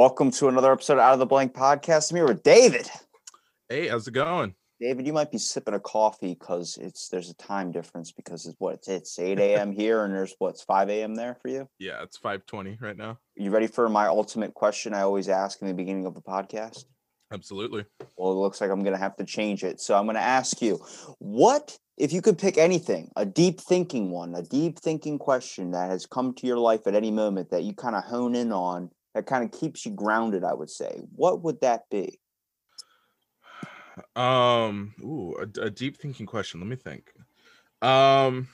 Welcome to another episode of Out of the Blank podcast. I'm here with David. Hey, how's it going? David, you might be sipping a coffee because it's there's a time difference because it's what it's 8 a.m. here and there's what's 5 a.m. there for you. Yeah, it's 520 right now. You ready for my ultimate question I always ask in the beginning of the podcast? Absolutely. Well, it looks like I'm gonna have to change it. So I'm gonna ask you, what if you could pick anything, a deep thinking one, a deep thinking question that has come to your life at any moment that you kind of hone in on that kind of keeps you grounded, I would say. What would that be? Um, ooh, a, a deep thinking question. Let me think. Um,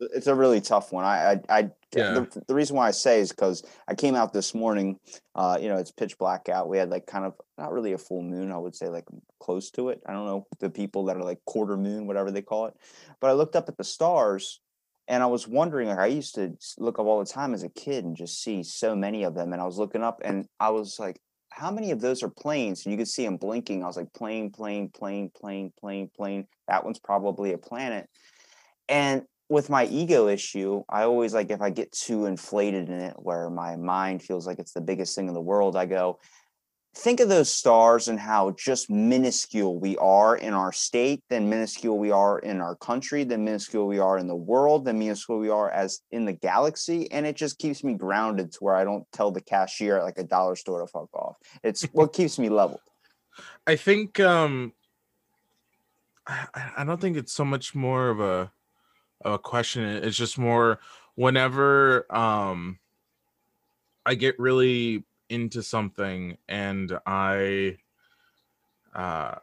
It's a really tough one. I, I, I Yeah. the, the reason why I say is because I came out this morning. Uh, you know, it's pitch black out. We had like kind of not really a full moon. I would say like close to it. I don't know the people that are like quarter moon, whatever they call it. But I looked up at the stars, and I was wondering. I used to look up all the time as a kid and just see so many of them. And I was looking up, and I was like, how many of those are planes? And you could see them blinking. I was like, plane, plane, plane, plane, plane, plane. That one's probably a planet. And with my ego issue, I always like if I get too inflated in it, where my mind feels like it's the biggest thing in the world, I go, think of those stars and how just minuscule we are in our state, then minuscule we are in our country, then minuscule we are in the world, then minuscule we are as in the galaxy. And it just keeps me grounded to where I don't tell the cashier at like a dollar store to fuck off. It's what keeps me level. I think um, I, I- I don't think it's so much more of a of a question. It's just more whenever um, I get really into something and I uh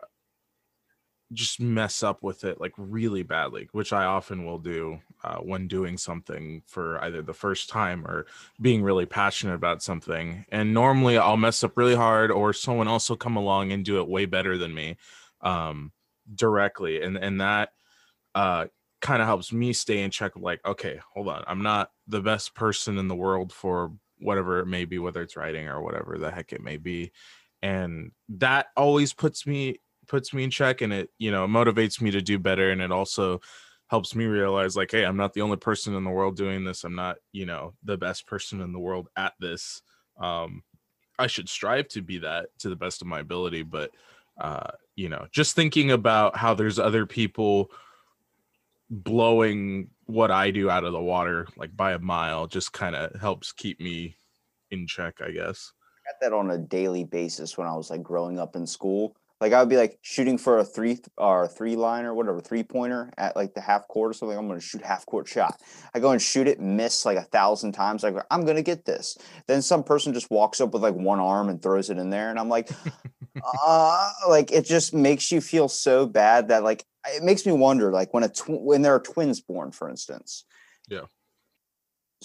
just mess up with it like really badly, which I often will do uh, when doing something for either the first time or being really passionate about something. And normally I'll mess up really hard, or someone else will come along and do it way better than me um, directly. And and that uh, kind of helps me stay in check. Like, okay, hold on, I'm not the best person in the world for whatever it may be, whether it's writing or whatever the heck it may be. And that always puts me puts me in check and it you know motivates me to do better and it also helps me realize like hey i'm not the only person in the world doing this i'm not you know the best person in the world at this um i should strive to be that to the best of my ability but uh you know just thinking about how there's other people blowing what i do out of the water like by a mile just kind of helps keep me in check i guess I got that on a daily basis when I was like growing up in school. Like I would be like shooting for a three or a three line or whatever, three pointer at like the half court or something. I'm gonna shoot half court shot. I go and shoot it, miss like a thousand times. I go, I'm gonna get this. Then some person just walks up with like one arm and throws it in there, and I'm like, uh, like it just makes you feel so bad that like it makes me wonder, like when a tw- when there are twins born, for instance. Yeah.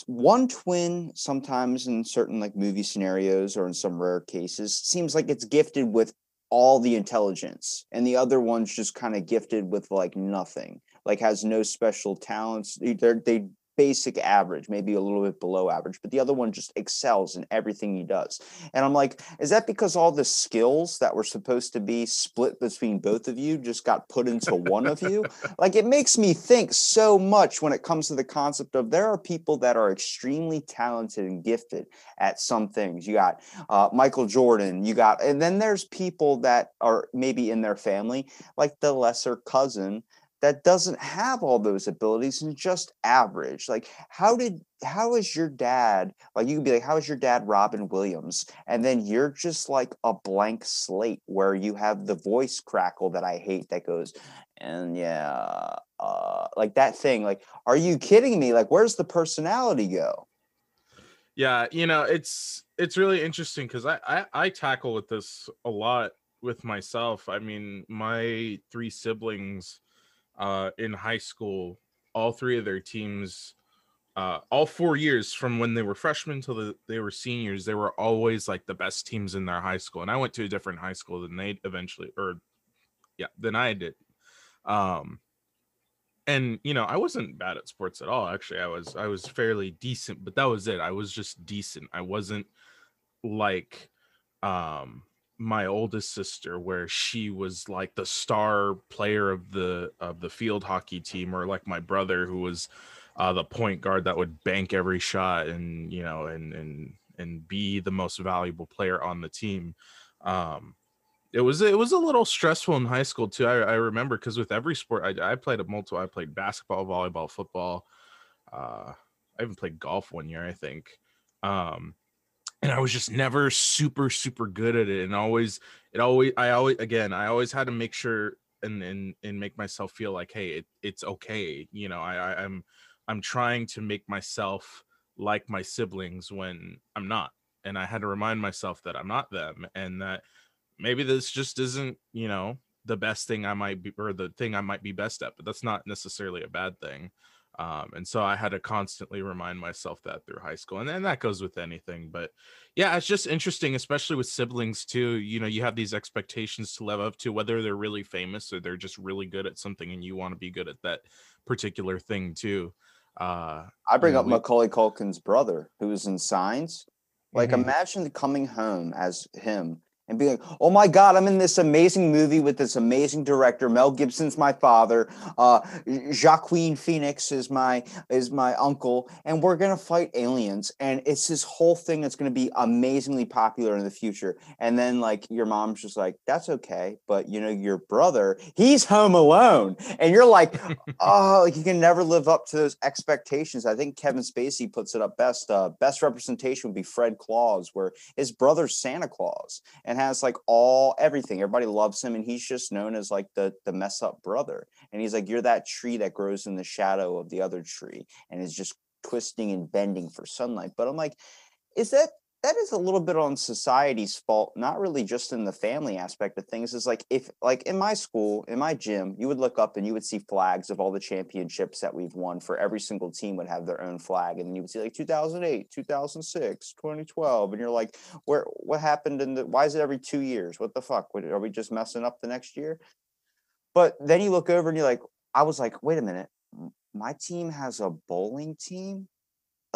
One twin, sometimes in certain like movie scenarios or in some rare cases, seems like it's gifted with all the intelligence, and the other one's just kind of gifted with like nothing, like has no special talents. They- they basic average, maybe a little bit below average, but the other one just excels in everything he does. And I'm like, is that because all the skills that were supposed to be split between both of you just got put into one of you? Like it makes me think so much when it comes to the concept of there are people that are extremely talented and gifted at some things. You got uh, Michael Jordan, you got, and then there's people that are maybe in their family, like the lesser cousin that doesn't have all those abilities and just average. Like, how did how is your dad like you could be like, how is your dad Robin Williams? And then you're just like a blank slate where you have the voice crackle that I hate that goes, and yeah, uh like that thing. Like, are you kidding me? Like, where's the personality go? yeah you know it's it's really interesting because I, I i tackle with this a lot with myself i mean my three siblings uh in high school all three of their teams uh, all four years from when they were freshmen till the, they were seniors, they were always like the best teams in their high school. And I went to a different high school than they eventually, or yeah, than I did. Um, and you know, I wasn't bad at sports at all. Actually, I was I was fairly decent, but that was it. I was just decent. I wasn't like um my oldest sister where she was like the star player of the of the field hockey team or like my brother who was uh the point guard that would bank every shot and you know and and and be the most valuable player on the team um it was it was a little stressful in high school too. I, I remember because with every sport I, I played a multiple. I played basketball, volleyball, football. Uh, I even played golf one year, I think. Um, and I was just never super super good at it, and always it always I always again I always had to make sure and and and make myself feel like hey it, it's okay. You know I, I I'm I'm trying to make myself like my siblings when I'm not, and I had to remind myself that I'm not them, and that maybe this just isn't you know the best thing i might be or the thing i might be best at but that's not necessarily a bad thing um, and so i had to constantly remind myself that through high school and then that goes with anything but yeah it's just interesting especially with siblings too you know you have these expectations to live up to whether they're really famous or they're just really good at something and you want to be good at that particular thing too uh I bring up we- Macaulay Culkin's brother, who was in Signs. Like, Mhm. imagine coming home as him and being like, "Oh my God, I'm in this amazing movie with this amazing director. Mel Gibson's my father. Uh, Joaquin Phoenix is my is my uncle, and we're gonna fight aliens. And it's this whole thing that's gonna be amazingly popular in the future. And then like your mom's just like, "That's okay, but you know your brother, he's home alone," and you're like, oh, you can never live up to those expectations. I think Kevin Spacey puts it up best. Uh, best representation would be Fred Claus, where his brother's Santa Claus and has like all everything. Everybody loves him, and he's just known as like the the mess up brother. And he's like, you're that tree that grows in the shadow of the other tree, and is just twisting and bending for sunlight. But I'm like, is that that is a little bit on society's fault, not really just in the family aspect of things. Is like if like in my school, in my gym, you would look up and you would see flags of all the championships that we've won for every single team would have their own flag. And then you would see like 2008, 2006, 2012. And you're like, where what happened the why is it every two years? What the fuck? Are we just messing up the next year? But then you look over and you're like, I was like, wait a minute, my team has a bowling team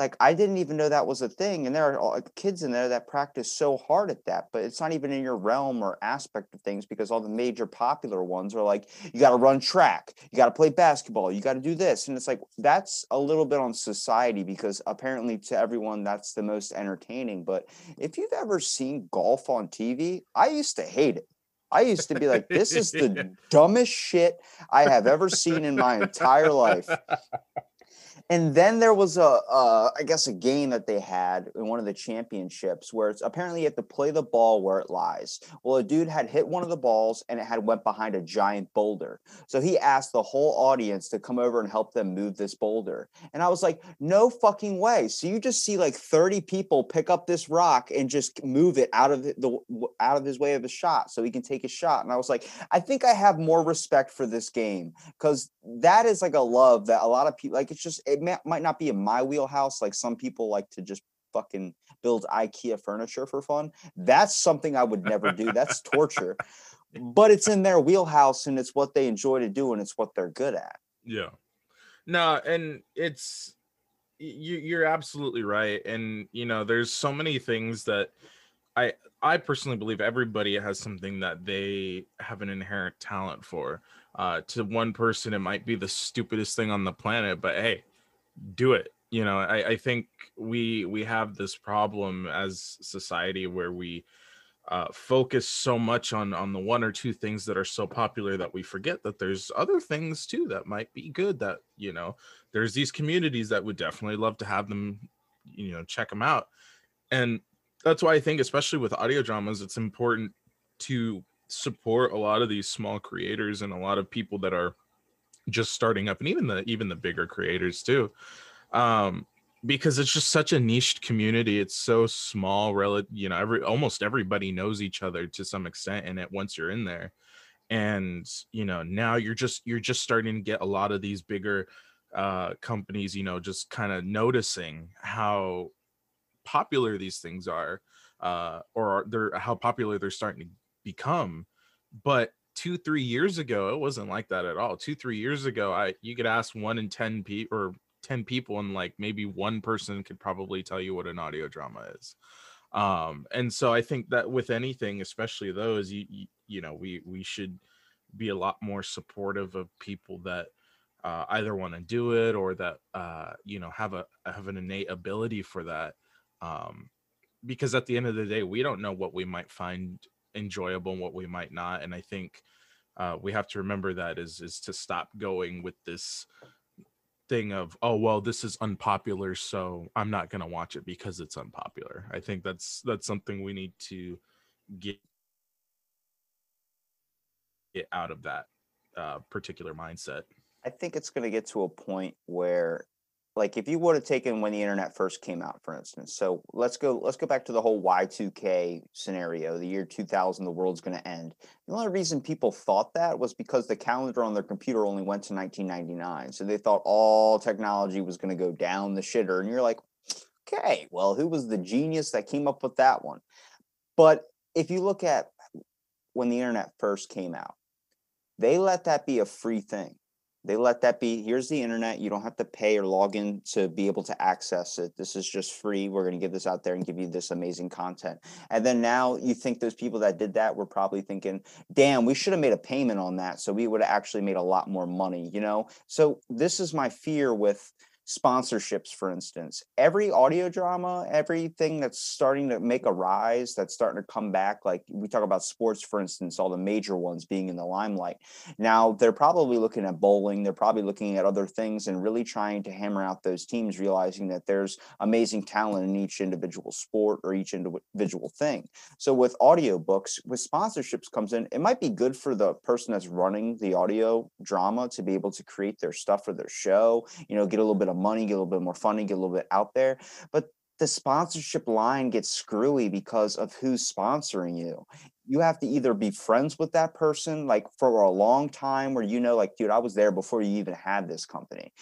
like I didn't even know that was a thing. And there are kids in there that practice so hard at that, but it's not even in your realm or aspect of things because all the major popular ones are like, you got to run track, you got to play basketball, you got to do this. And it's like, that's a little bit on society because apparently to everyone, that's the most entertaining. But if you've ever seen golf on TV, I used to hate it. I used to be like, this is the dumbest shit I have ever seen in my entire life. And then there was a, uh, I guess, a game that they had in one of the championships where it's apparently you have to play the ball where it lies. Well, a dude had hit one of the balls and it had went behind a giant boulder. So he asked the whole audience to come over and help them move this boulder. And I was like, no fucking way. So you just see like 30 people pick up this rock and just move it out of the, out of his way of a shot so he can take a shot. And I was like, I think I have more respect for this game because that is like a love that a lot of people like. It's just it may, might not be in my wheelhouse. Like some people like to just fucking build IKEA furniture for fun. That's something I would never do. That's torture. But it's in their wheelhouse and it's what they enjoy to do and it's what they're good at. Yeah. No, and it's you you're absolutely right. And you know, there's so many things that I I personally believe everybody has something that they have an inherent talent for. Uh to one person it might be the stupidest thing on the planet, but hey, do it. You know, I, I think we we have this problem as society where we uh, focus so much on on the one or two things that are so popular that we forget that there's other things too that might be good that you know there's these communities that would definitely love to have them you know check them out and that's why i think especially with audio dramas it's important to support a lot of these small creators and a lot of people that are just starting up and even the even the bigger creators too. Um because it's just such a niched community. It's so small relative you know every almost everybody knows each other to some extent and it once you're in there. And you know now you're just you're just starting to get a lot of these bigger uh companies you know just kind of noticing how popular these things are uh or they're how popular they're starting to become. But two three years ago it wasn't like that at all. Two three years ago i you could ask one in ten people or 10 people and like maybe one person could probably tell you what an audio drama is. Um and so i think that with anything especially those you you, you know we we should be a lot more supportive of people that uh, either want to do it or that uh, you know have a have an innate ability for that. Um, because at the end of the day we don't know what we might find enjoyable and what we might not and i think uh, we have to remember that is is to stop going with this thing of oh well this is unpopular so i'm not going to watch it because it's unpopular. I think that's that's something we need to get get out of that uh, particular mindset. I think it's going to get to a point where, like, if you would have taken when the internet first came out, for instance. So let's go. Let's go back to the whole Y two K scenario. The year two thousand, the world's going to end. The only reason people thought that was because the calendar on their computer only went to nineteen ninety nine. So they thought all technology was going to go down the shitter. And you're like, okay, well, who was the genius that came up with that one? But if you look at when the internet first came out, they let that be a free thing they let that be here's the internet you don't have to pay or log in to be able to access it. This is just free we're going to give this out there and give you this amazing content. And then now you think those people that did that were probably thinking damn we should have made a payment on that so we would have actually made a lot more money you know? So this is my fear with sponsorships for instance. Every audio drama everything that's starting to make a rise that's starting to come back like we talk about sports for instance all the major ones being in the limelight. Now they're probably looking at bowling they're probably looking at other things and really trying to hammer out those teams realizing that there's amazing talent in each individual sport or each individual thing. So with audiobooks with sponsorships comes in it might be good for the person that's running the audio drama to be able to create their stuff for their show you know get a little bit of money, get a little bit more funding, get a little bit out there. But the sponsorship line gets screwy because of who's sponsoring you. You have to either be friends with that person like for a long time where you know, like, dude, I was there before you even had this company.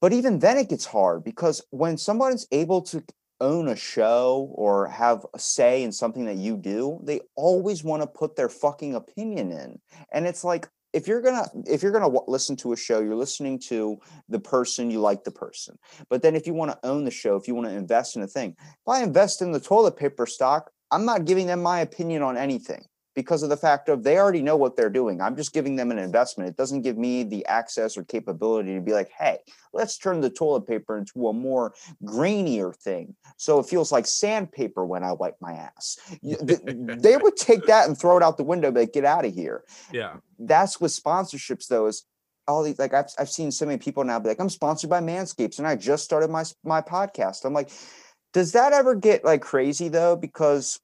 But even then, it gets hard because when someone's able to own a show or have a say in something that you do, they always want to put their fucking opinion in. And it's like, if you're gonna if you're gonna listen to a show you're listening to the person you like the person. But then if you want to own the show if you want to invest in a thing if i invest in the toilet paper stock i'm not giving them my opinion on anything because of the fact of they already know what they're doing. I'm just giving them an investment. It doesn't give me the access or capability to be like, hey, let's turn the toilet paper into a more grainier thing. So it feels like sandpaper when I wipe my ass. they would take that and throw it out the window, but get out of here. Yeah. That's with sponsorships though, is all these like I've I've seen so many people now be like, I'm sponsored by Manscapes and I just started my my podcast. I'm like, does that ever get like crazy though? Because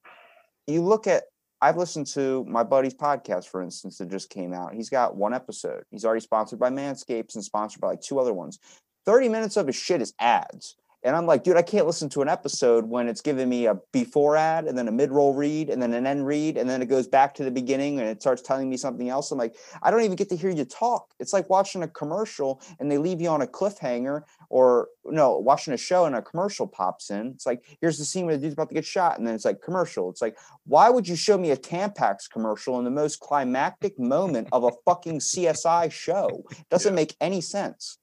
you look at I've listened to my buddy's podcast, for instance, that just came out. He's got one episode. He's already sponsored by Manscapes and sponsored by like two other ones. 30 minutes of his shit is ads. And I'm like, dude, I can't listen to an episode when it's giving me a before ad and then a mid roll read and then an end read. And then it goes back to the beginning and it starts telling me something else. I'm like, I don't even get to hear you talk. It's like watching a commercial and they leave you on a cliffhanger or no, watching a show and a commercial pops in. It's like, here's the scene where the dude's about to get shot. And then it's like commercial. It's like, why would you show me a Tampax commercial in the most climactic moment of a fucking CSI show? It Doesn't yeah. make any sense.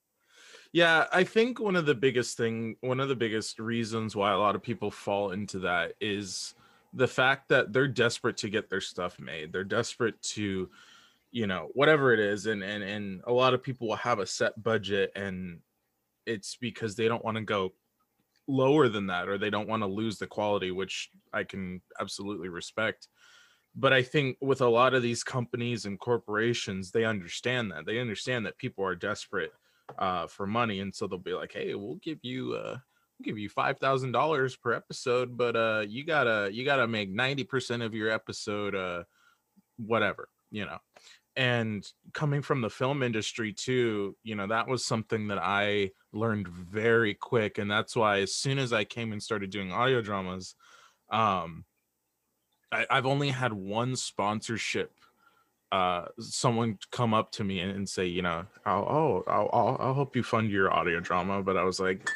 Yeah, I think one of the biggest thing, one of the biggest reasons why a lot of people fall into that is the fact that they're desperate to get their stuff made. They're desperate to, you know, whatever it is, and and and a lot of people will have a set budget, and it's because they don't want to go lower than that, or they don't want to lose the quality, which I can absolutely respect. But I think with a lot of these companies and corporations, they understand that. They understand that people are desperate uh, for money, and so they'll be like, "Hey, we'll give you uh, we'll give you five thousand dollars per episode, but uh, you gotta you gotta make ninety percent of your episode uh, whatever, you know." And coming from the film industry too, you know, that was something that I learned very quick, and that's why as soon as I came and started doing audio dramas, um, I, I've only had one sponsorship uh someone come up to me and, and say you know I'll, oh I'll, I'll i'll help you fund your audio drama but i was like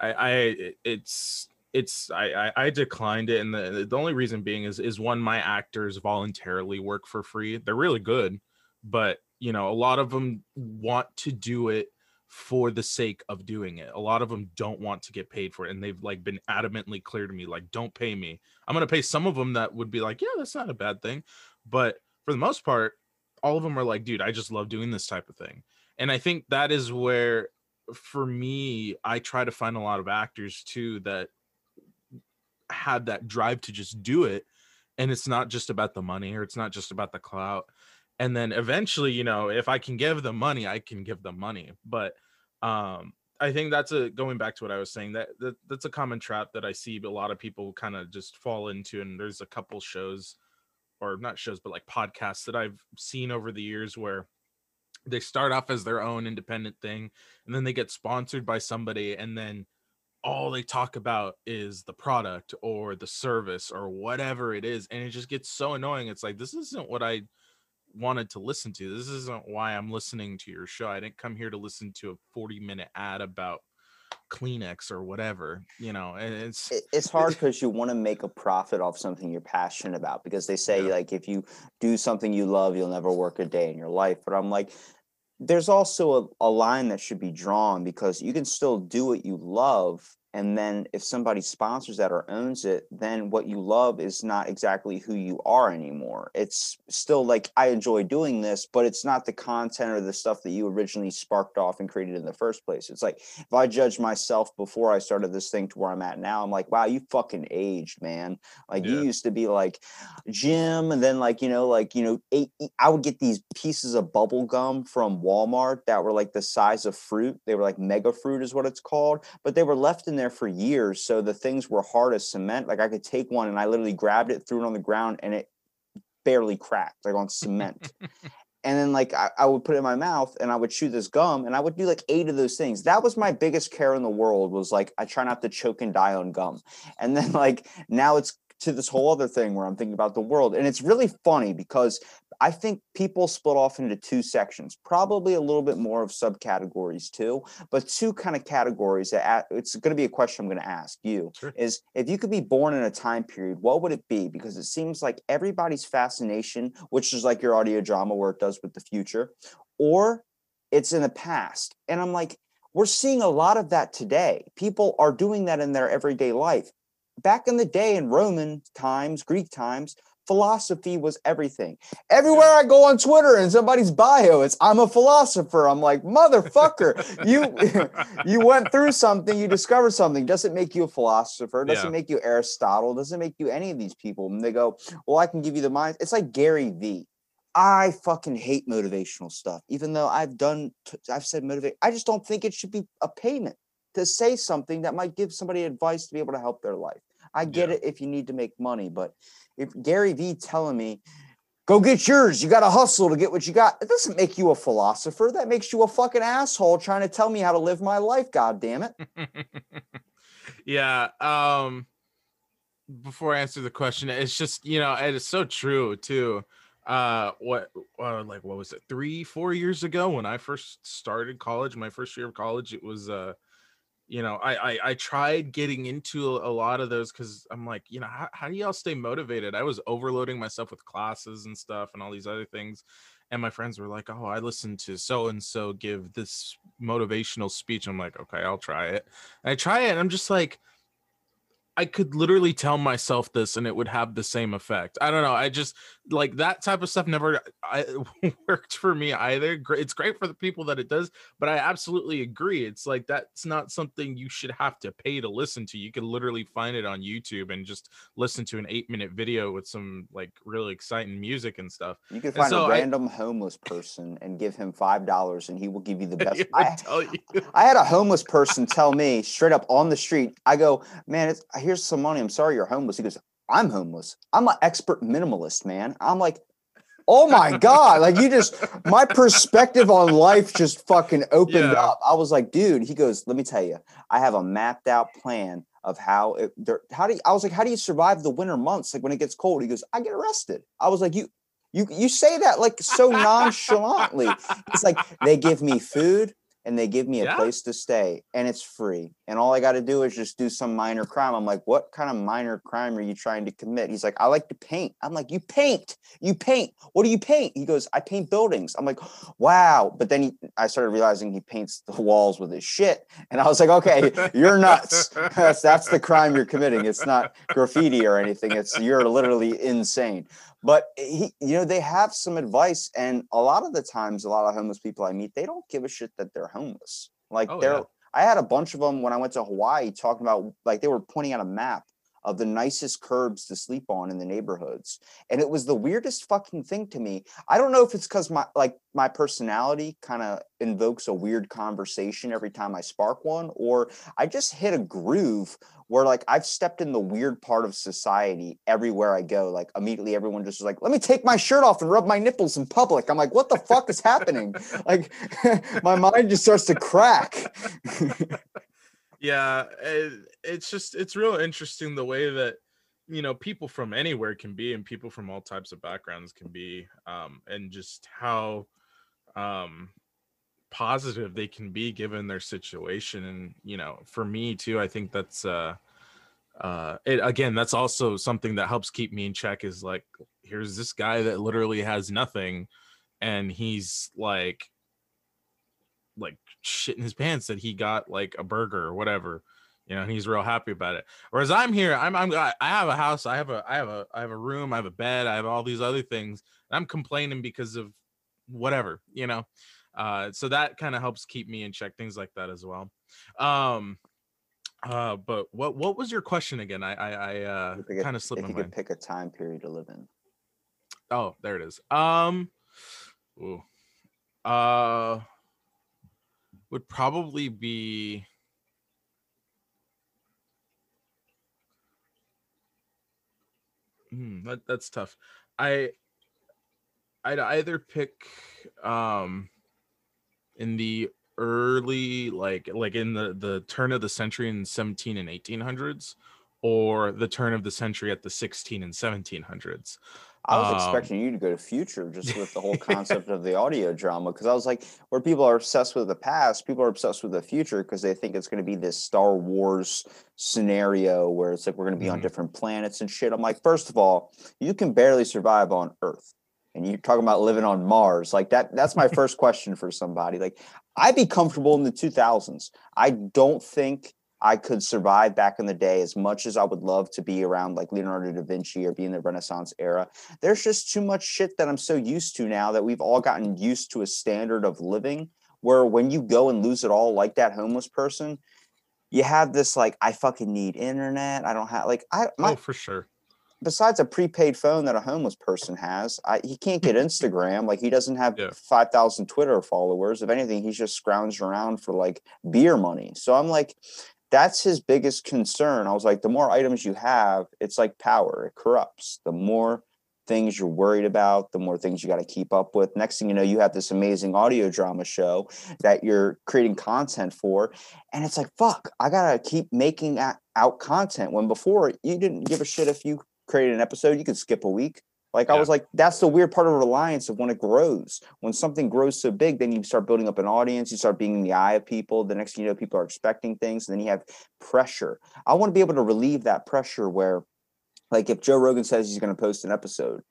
i i it's it's I, I declined it and the, the only reason being is is one my actors voluntarily work for free. They're really good but you know a lot of them want to do it for the sake of doing it. A lot of them don't want to get paid for it and they've like been adamantly clear to me like don't pay me. I'm to pay some of them that would be like yeah that's not a bad thing but for the most part, all of them are like, dude, I just love doing this type of thing. And I think that is where, for me, I try to find a lot of actors too that have that drive to just do it. And it's not just about the money or it's not just about the clout. And then eventually, you know, if I can give them money, I can give them money. But um, I think that's a going back to what I was saying that, that that's a common trap that I see a lot of people kind of just fall into. And there's a couple shows or not shows but like podcasts that I've seen over the years where they start off as their own independent thing and then they get sponsored by somebody and then all they talk about is the product or the service or whatever it is and it just gets so annoying. It's like this isn't what i wanted to listen to. This isn't why i'm listening to your show. I didn't come here to listen to a 40 minute ad about Kleenex or whatever, you know. And it's it's hard because you want to make a profit off something you're passionate about because they say Yeah. like if you do something you love, you'll never work a day in your life. But I'm like, there's also a, a line that should be drawn because you can still do what you love. And then if somebody sponsors that or owns it, then what you love is not exactly who you are anymore. It's still like I enjoy doing this, but it's not the content or the stuff that you originally sparked off and created in the first place. It's like if I judge myself before I started this thing to where I'm at now, I'm like, wow, you fucking aged, man. Like you used to be like Jim, and then like you know, like you know, eight, I would get these pieces of bubble gum from Walmart that were like the size of fruit. They were like mega fruit, is what it's called, but they were left in there for years, so the things were hard as cement. Like I could take one and I literally grabbed it, threw it on the ground, and it barely cracked, like on cement. and then like I, I would put it in my mouth and I would chew this gum and I would do like eight of those things. That was my biggest care in the world was like I try not to choke and die on gum. And then like now it's to this whole other thing where I'm thinking about the world. And it's really funny because I think people split off into two sections, probably a little bit more of subcategories too, but two kind of categories that it's going to be a question I'm going to ask you Sure. is if you could be born in a time period, what would it be? Because it seems like everybody's fascination, which is like your audio drama where it does with the future, or it's in the past. And I'm like, we're seeing a lot of that today. People are doing that in their everyday life. Back in the day in Roman times, Greek times, philosophy was everything. Everywhere I go on Twitter and somebody's bio, it's I'm a philosopher. I'm like, motherfucker, you you went through something, you discovered something. Doesn't make you a philosopher, doesn't Yeah. make you Aristotle, doesn't make you any of these people. And they go, Well, I can give you the mind. It's like Gary Vee. I fucking hate motivational stuff, even though I've done, t- I've said motivate. I just don't think it should be a payment to say something that might give somebody advice to be able to help their life. I get Yeah. it if you need to make money, but if Gary Vee telling me, go get yours, you got to hustle to get what you got, it doesn't make you a philosopher. That makes you a fucking asshole trying to tell me how to live my life. God damn it. yeah um before i answer the question it's just you know it is so true too uh what uh, like what was it three four years ago when i first started college my first year of college it was uh you know i i, I tried getting into a, lot of those because i'm like you know how, how do y'all stay motivated i was overloading myself with classes and stuff and all these other things and my friends were like oh i listened to so and so give this motivational speech i'm like okay i'll try it and i try it and i'm just like I could literally tell myself this and it would have the same effect. I don't know. I just like that type of stuff never I, worked for me either. It's great for the people that it does, but I absolutely agree. It's like that's not something you should have to pay to listen to. You can literally find it on YouTube and just listen to an eight minute video with some like really exciting music and stuff. You can find so a I- random homeless person and give him $5 and he will give you the best. I. I had a homeless person tell me straight up on the street, I go, man, it's, here's some money. I'm sorry you're homeless. He goes, I'm homeless. I'm an expert minimalist, man. I'm like, oh my God. Like you just, my perspective on life just fucking opened Yeah. up. I was like, dude, he goes, let me tell you, I have a mapped out plan of how it, there, how do you, I was like, how do you survive the winter months? Like when it gets cold, he goes, I get arrested. I was like, you, You you say that like so nonchalantly. It's like they give me food and they give me a Yeah. place to stay and it's free. And all I got to do is just do some minor crime. I'm like, what kind of minor crime are you trying to commit? He's like, I like to paint. I'm like, you paint, you paint. What do you paint? He goes, I paint buildings. I'm like, wow. But then he, I started realizing he paints the walls with his shit. And I was like, okay, you're nuts. that's, that's the crime you're committing. It's not graffiti or anything. It's you're literally insane. But he, you know, they have some advice, and a lot of the times, a lot of homeless people I meet, they don't give a shit that they're homeless. Like Oh, they're, yeah. I had a bunch of them when I went to Hawaii talking about, like they were pointing out a map of the nicest curbs to sleep on in the neighborhoods, and it was the weirdest fucking thing to me. I don't know if it's because my like my personality kind of invokes a weird conversation every time I spark one, or I just hit a groove where like I've stepped in the weird part of society everywhere I go. Like immediately everyone just is like, let me take my shirt off and rub my nipples in public. I'm like, what the fuck is happening? Like my mind just starts to crack. yeah it, it's just it's real interesting the way that you know people from anywhere can be and people from all types of backgrounds can be um and just how um positive they can be given their situation. And you know for me too i think that's uh uh it again that's also something that helps keep me in check is like here's this guy that literally has nothing and he's like like shit in his pants that he got like a burger or whatever you know and he's real happy about it. Whereas i'm here i'm i'm i have a house i have a i have a i have a room i have a bed i have all these other things and i'm complaining because of whatever you know? Uh so that kind of helps keep me in check things like that as well. Um uh but what what was your question again? I i, I uh If you could- kind of slipped if my you mind. could pick a time period to live in. Oh, there it is. Um, ooh, uh, would probably be. Hmm, that, that's tough. I I'd either pick um in the early like like in the the turn of the century in 17 and 1800s or the turn of the century at the 16 and 1700s I was Um, expecting you to go to future just with the whole concept of the audio drama because I was like, where people are obsessed with the past, people are obsessed with the future because they think it's going to be this Star Wars scenario where it's like we're going to be on Mhm. different planets and shit. I'm like, first of all, you can barely survive on Earth, and you're talking about living on Mars. Like that. That's my first question for somebody. Like, I'd be comfortable in the 2000s. I don't think I could survive back in the day as much as I would love to be around like Leonardo da Vinci or be in the Renaissance era. There's just too much shit that I'm so used to now that we've all gotten used to a standard of living where when you go and lose it all, like that homeless person, you have this like, I fucking need internet. I don't have like, I, my, oh for sure besides a prepaid phone that a homeless person has, I, he can't get Instagram. Like he doesn't have Yeah. 5,000 Twitter followers. If anything, he's just scrounging around for like beer money. So I'm like, that's his biggest concern. I was like, the more items you have, it's like power, it corrupts. The more things you're worried about, the more things you got to keep up with. Next thing you know, you have this amazing audio drama show that you're creating content for. And it's like, fuck, I got to keep making out content when before you didn't give a shit if you created an episode, you could skip a week. Like I was like, that's the weird part of reliance of when it grows. When something grows so big, then you start building up an audience, you start being in the eye of people. The next thing you know, people are expecting things, and then you have pressure. I want to be able to relieve that pressure where, like, if Joe Rogan says he's going to post an episode,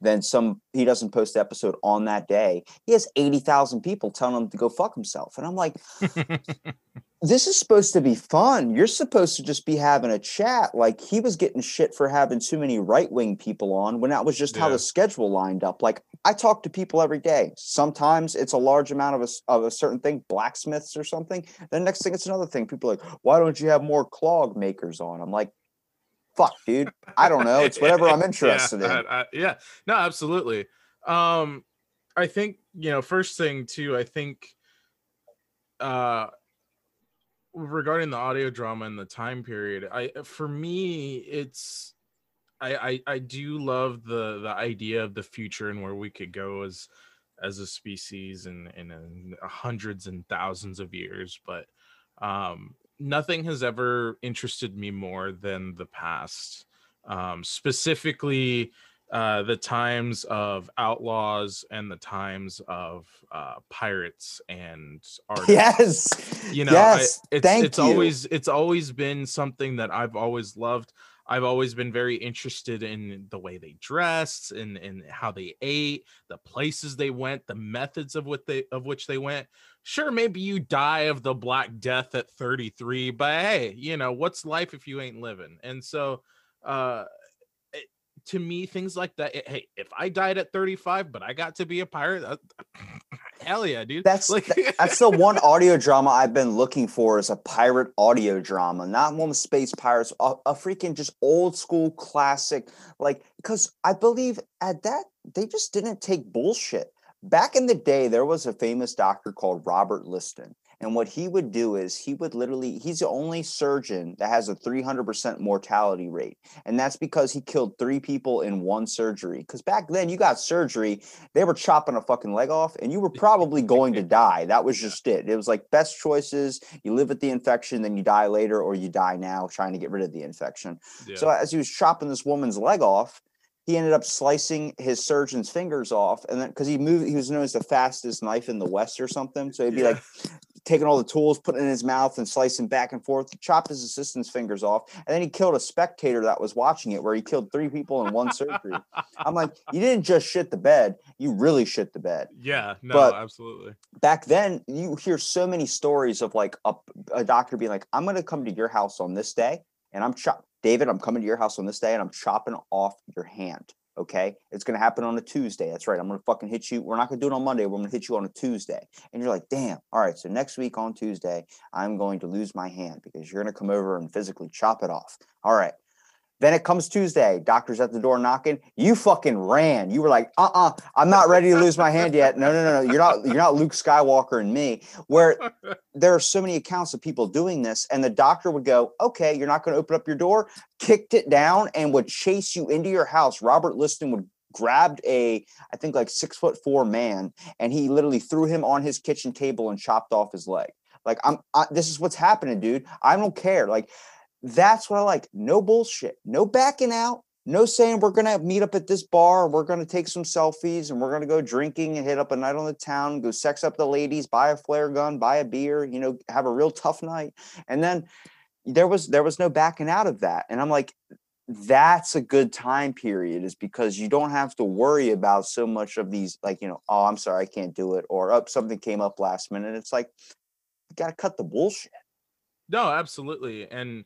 then some he doesn't post the episode on that day. He has 80,000 people telling him to go fuck himself. And I'm like, this is supposed to be fun. You're supposed to just be having a chat. Like he was getting shit for having too many right wing people on when that was just how the schedule lined up. Like I talk to people every day. Sometimes it's a large amount of a, of a certain thing, blacksmiths or something. Then next thing it's another thing. People are like, why don't you have more clog makers on? I'm like, fuck, dude. I don't know. It's whatever I'm interested yeah, in. I- I- yeah, no, absolutely. Um, I think you know, first thing too. I think, uh, regarding the audio drama and the time period, I for me, it's I, I I do love the the idea of the future and where we could go as as a species in in, in hundreds and thousands of years, but um, nothing has ever interested me more than the past. Um, specifically, uh, the times of outlaws and the times of uh, pirates and artists. Yes. you know yes. I, it's Thank it's you. always it's always been something that i've always loved i've always been very interested in the way they dressed and and how they ate the places they went the methods of what they of which they went sure maybe you die of the black death at 33 but hey you know what's life if you ain't living and so uh to me things like that it- hey if i died at 35 but i got to be a pirate uh, hell yeah dude That's th- that's the one audio drama I've been looking for is a pirate audio drama, not one with space pirates, a, a freaking just old school classic. Like, because I believe at that they just didn't take bullshit. Back in the day, there was a famous doctor called Robert Liston. And what he would do is he would literally, he's the only surgeon that has a 300% mortality rate. And that's because he killed three people in one surgery. Because back then, you got surgery, they were chopping a fucking leg off and you were probably going to die. That was just it. It was like best choices. You live with the infection, then you die later, or you die now trying to get rid of the infection. Yeah. So as he was chopping this woman's leg off, he ended up slicing his surgeon's fingers off, and then because he moved, he was known as the fastest knife in the West or something. So he'd be Yeah. like taking all the tools, putting it in his mouth, and slicing back and forth. Chopped his assistant's fingers off, and then he killed a spectator that was watching it, where he killed three people in one surgery. I'm like, you didn't just shit the bed; you really shit the bed Yeah, no, But- absolutely. back then you hear so many stories of like a, a doctor being like i'm going to come to your house on this day and i'm chop david i'm coming to your house on this day and i'm chopping off your hand okay? It's going to happen on a tuesday that's right i'm going to fucking hit you we're not going to do it on monday we're going to hit you on a tuesday. And you're like damn all right so next week on tuesday i'm going to lose my hand because you're going to come over and physically chop it off. All right then it comes Tuesday. Doctor's at the door knocking. You fucking ran. You were like, uh-uh, I'm not ready to lose my hand yet. No, no, no, no. You're not, you're not Luke Skywalker and me. Where there are so many accounts of people doing this, and the doctor would go, Okay, you're not going to open up your door, kicked it down, and would chase you into your house. Robert Liston would grabbed a, I think like six foot four man, and he literally threw him on his kitchen table and chopped off his leg. Like, I'm I, this is what's happening, dude. I don't care. Like, that's what I like. No bullshit. No backing out. No saying we're gonna meet up at this bar, we're gonna take some selfies, and we're gonna go drinking and hit up a night on the town, go sex up the ladies, buy a flare gun, buy a beer, you know, have a real tough night. And then there was there was no backing out of that. And I'm like, that's a good time period, is because you don't have to worry about so much of these, like, you know, oh, I'm sorry, I can't do it, or up something came up last minute. It's like you gotta cut the bullshit. No, absolutely. And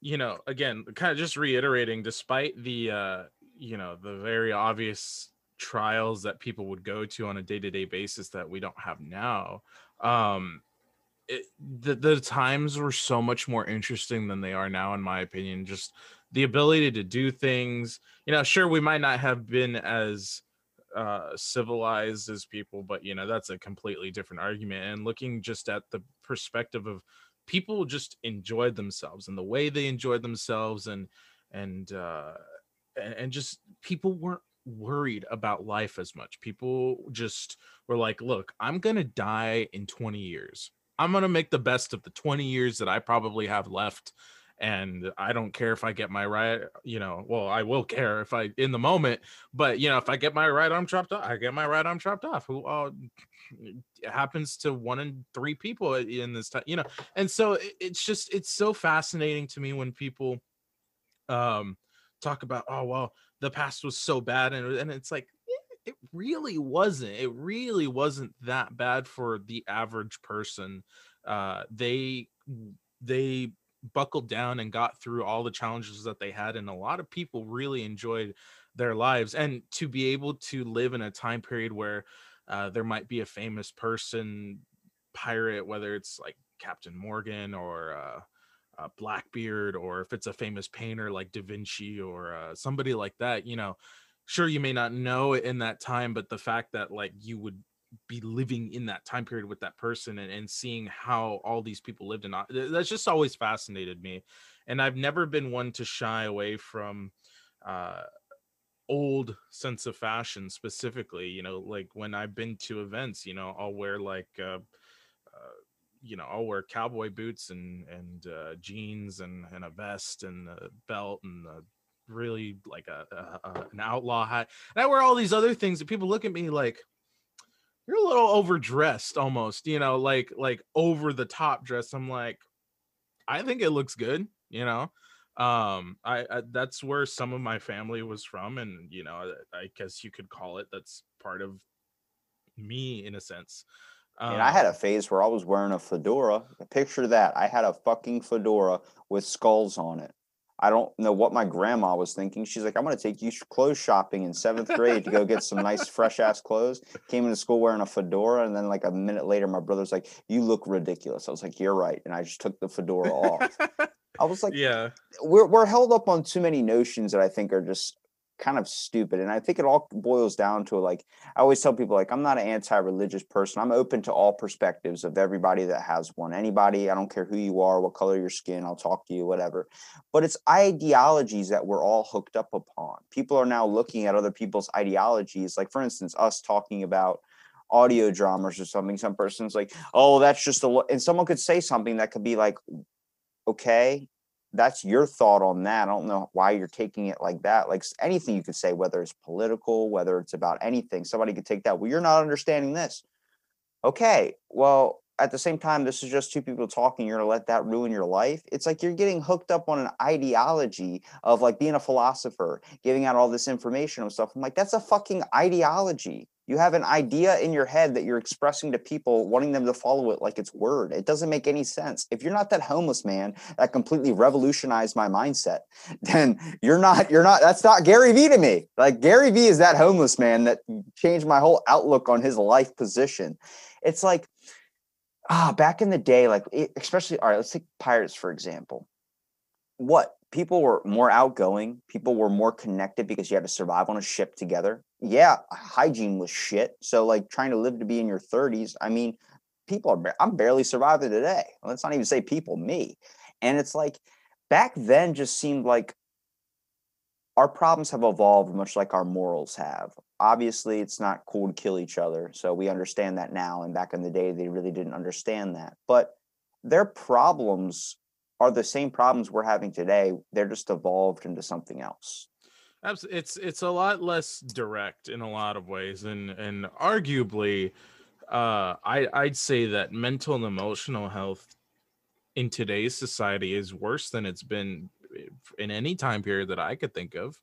you know, again, kind of just reiterating, despite the uh, you know, the very obvious trials that people would go to on a day-to-day basis that we don't have now, um it, the the times were so much more interesting than they are now in my opinion. Just the ability to do things you know sure we might not have been as uh civilized as people but you know that's a completely different argument. And looking just at the perspective of people just enjoyed themselves and the way they enjoyed themselves and and uh and, and just people weren't worried about life as much. People just were like look i'm gonna die in 20 years. I'm gonna make the best of the 20 years that i probably have left and i don't care if i get my right you know well i will care if i in the moment but you know if i get my right arm chopped off i get my right arm chopped off who uh, it happens to one in three people in this time you know and so it- it's just it's so fascinating to me when people um talk about oh well the past was so bad and, and it's like it really wasn't it really wasn't that bad for the average person. Uh they they buckled down and got through all the challenges that they had and a lot of people really enjoyed their lives and to be able to live in a time period where uh, there might be a famous person pirate whether it's like captain morgan or uh, uh, blackbeard or if it's a famous painter like da vinci or uh, somebody like that you know sure you may not know it in that time but the fact that like you would be living in that time period with that person and, and seeing how all these people lived and that's just always fascinated me and i've never been one to shy away from uh old sense of fashion specifically you know like when i've been to events you know i'll wear like uh, uh you know i'll wear cowboy boots and and uh jeans and and a vest and a belt and a really like a, a, a an outlaw hat. And I wear all these other things that people look at me like you're a little overdressed almost, you know, like like over the top dress. I'm like, I think it looks good, you know. Um, I, I that's where some of my family was from, and you know, I, I guess you could call it that's part of me in a sense. Um, And I had a phase where I was wearing a fedora. Picture that. I had a fucking fedora with skulls on it. I don't know what my grandma was thinking. She's like, I'm going to take you clothes shopping in seventh grade to go get some nice, fresh ass clothes. Came into school wearing a fedora. And then, like, a minute later, my brother's like, You look ridiculous. I was like, You're right. And I just took the fedora off. I was like, yeah, we're we're held up on too many notions that I think are just kind of stupid. And I think it all boils down to like I always tell people like I'm not an anti-religious person. I'm open to all perspectives of everybody that has one. Anybody, I don't care who you are, what color your skin, I'll talk to you, whatever. But it's ideologies that we're all hooked up upon. People are now looking at other people's ideologies, like for instance, us talking about audio dramas or something. Some person's like, oh, that's just a lo-" and someone could say something that could be like, okay, that's your thought on that. I don't know why you're taking it like that. Like anything you could say, whether it's political, whether it's about anything, somebody could take that. Well, you're not understanding this. Okay. Well, at the same time, this is just two people talking. You're gonna let that ruin your life. It's like you're getting hooked up on an ideology of like being a philosopher, giving out all this information and stuff. I'm like, that's a fucking ideology. You have an idea in your head that you're expressing to people, wanting them to follow it like it's word. It doesn't make any sense. If you're not that homeless man that completely revolutionized my mindset, then you're not, you're not, that's not Gary Vee to me. Like Gary Vee is that homeless man that changed my whole outlook on his life position. It's like, ah, back in the day, like especially, all right, let's take pirates, for example. What people were more outgoing, people were more connected because you had to survive on a ship together. Yeah, hygiene was shit. So, like, trying to live to be in your 30s, I mean, people are, I'm barely surviving today. Let's not even say people, me. And it's like back then just seemed like our problems have evolved much like our morals have. Obviously, it's not cool to kill each other. So we understand that now. And back in the day, they really didn't understand that. But their problems are the same problems we're having today. They're just evolved into something else. Abs- it's it's a lot less direct in a lot of ways and and arguably uh i i'd say that mental and emotional health in today's society is worse than it's been in any time period that i could think of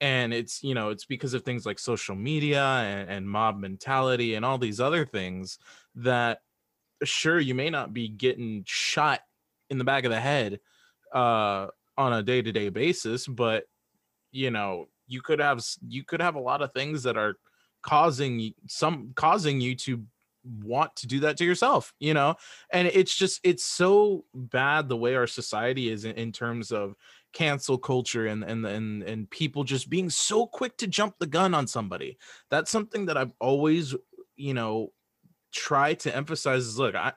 and it's you know it's because of things like social media and, and mob mentality and all these other things that sure you may not be getting shot in the back of the head uh on a day-to-day basis but you know you could have you could have a lot of things that are causing some causing you to want to do that to yourself you know? And it's just it's so bad the way our society is in, in terms of cancel culture and and and and people just being so quick to jump the gun on somebody. That's something that i've always you know try to emphasize is look i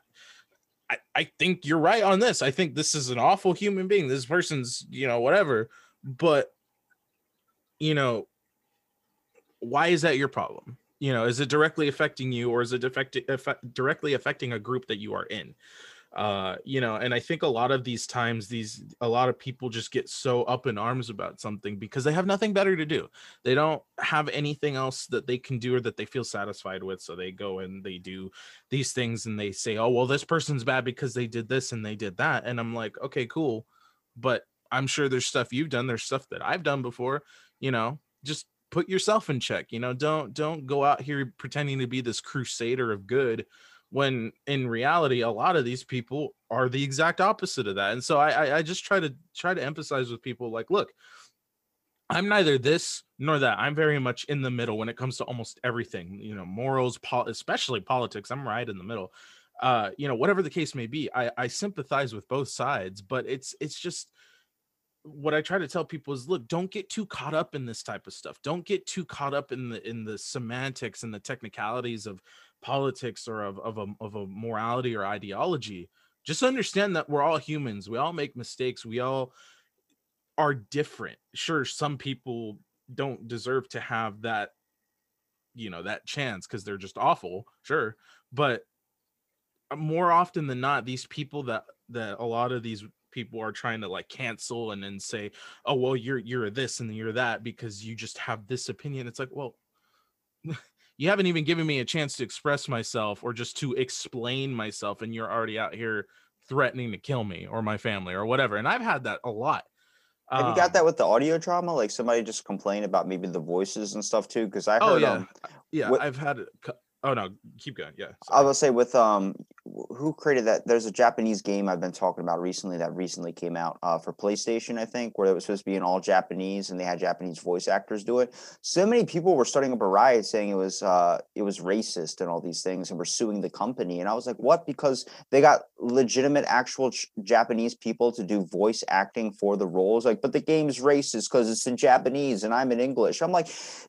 I, I think you're right on this. I think this is an awful human being. This person's, you know, whatever. But you know, why is that your problem? You know, is it directly affecting you or is it directly affecting a group that you are in? Uh, you know, and I think a lot of these times, these a lot of people just get so up in arms about something because they have nothing better to do. They don't have anything else that they can do or that they feel satisfied with. So they go and they do these things and they say, oh, well, this person's bad because they did this and they did that. And I'm like, okay, cool. But I'm sure there's stuff you've done, there's stuff that I've done before, you know, just put yourself in check, you know, don't don't go out here pretending to be this crusader of good when in reality a lot of these people are the exact opposite of that. And so I I, just try to try to emphasize with people like, look, I'm neither this nor that. I'm very much in the middle when it comes to almost everything, you know, morals, pol- especially politics. I'm right in the middle. Uh, you know, whatever the case may be, I, I sympathize with both sides, but it's it's just what I try to tell people is look, don't get too caught up in this type of stuff. Don't get too caught up in the in the semantics and the technicalities of politics or of, of a of a morality or ideology. Just understand that we're all humans. We all make mistakes. We all are different. Sure, some people don't deserve to have that, you know, that chance because they're just awful. Sure. But uh, more often than not, these people that that a lot of these people are trying to like cancel and then say oh well you're you're this and you're that because you just have this opinion it's like well you haven't even given me a chance to express myself or just to explain myself and you're already out here threatening to kill me or my family or whatever and i've had that a lot Have you got Um, that with the audio drama? Like somebody just complained about maybe the voices and stuff too? Because I heard oh yeah um, yeah what- i've had it oh no keep going yeah I sorry. will say with um who created that there's a Japanese game I've been talking about recently that recently came out uh, for PlayStation I think where it was supposed to be in all Japanese and they had Japanese voice actors do it. So many people were starting up a riot saying it was uh it was racist and all these things and were suing the company and I was like what because they got legitimate actual ch- Japanese people to do voice acting for the roles like but the game's racist because it's in Japanese and I'm in English. I'm like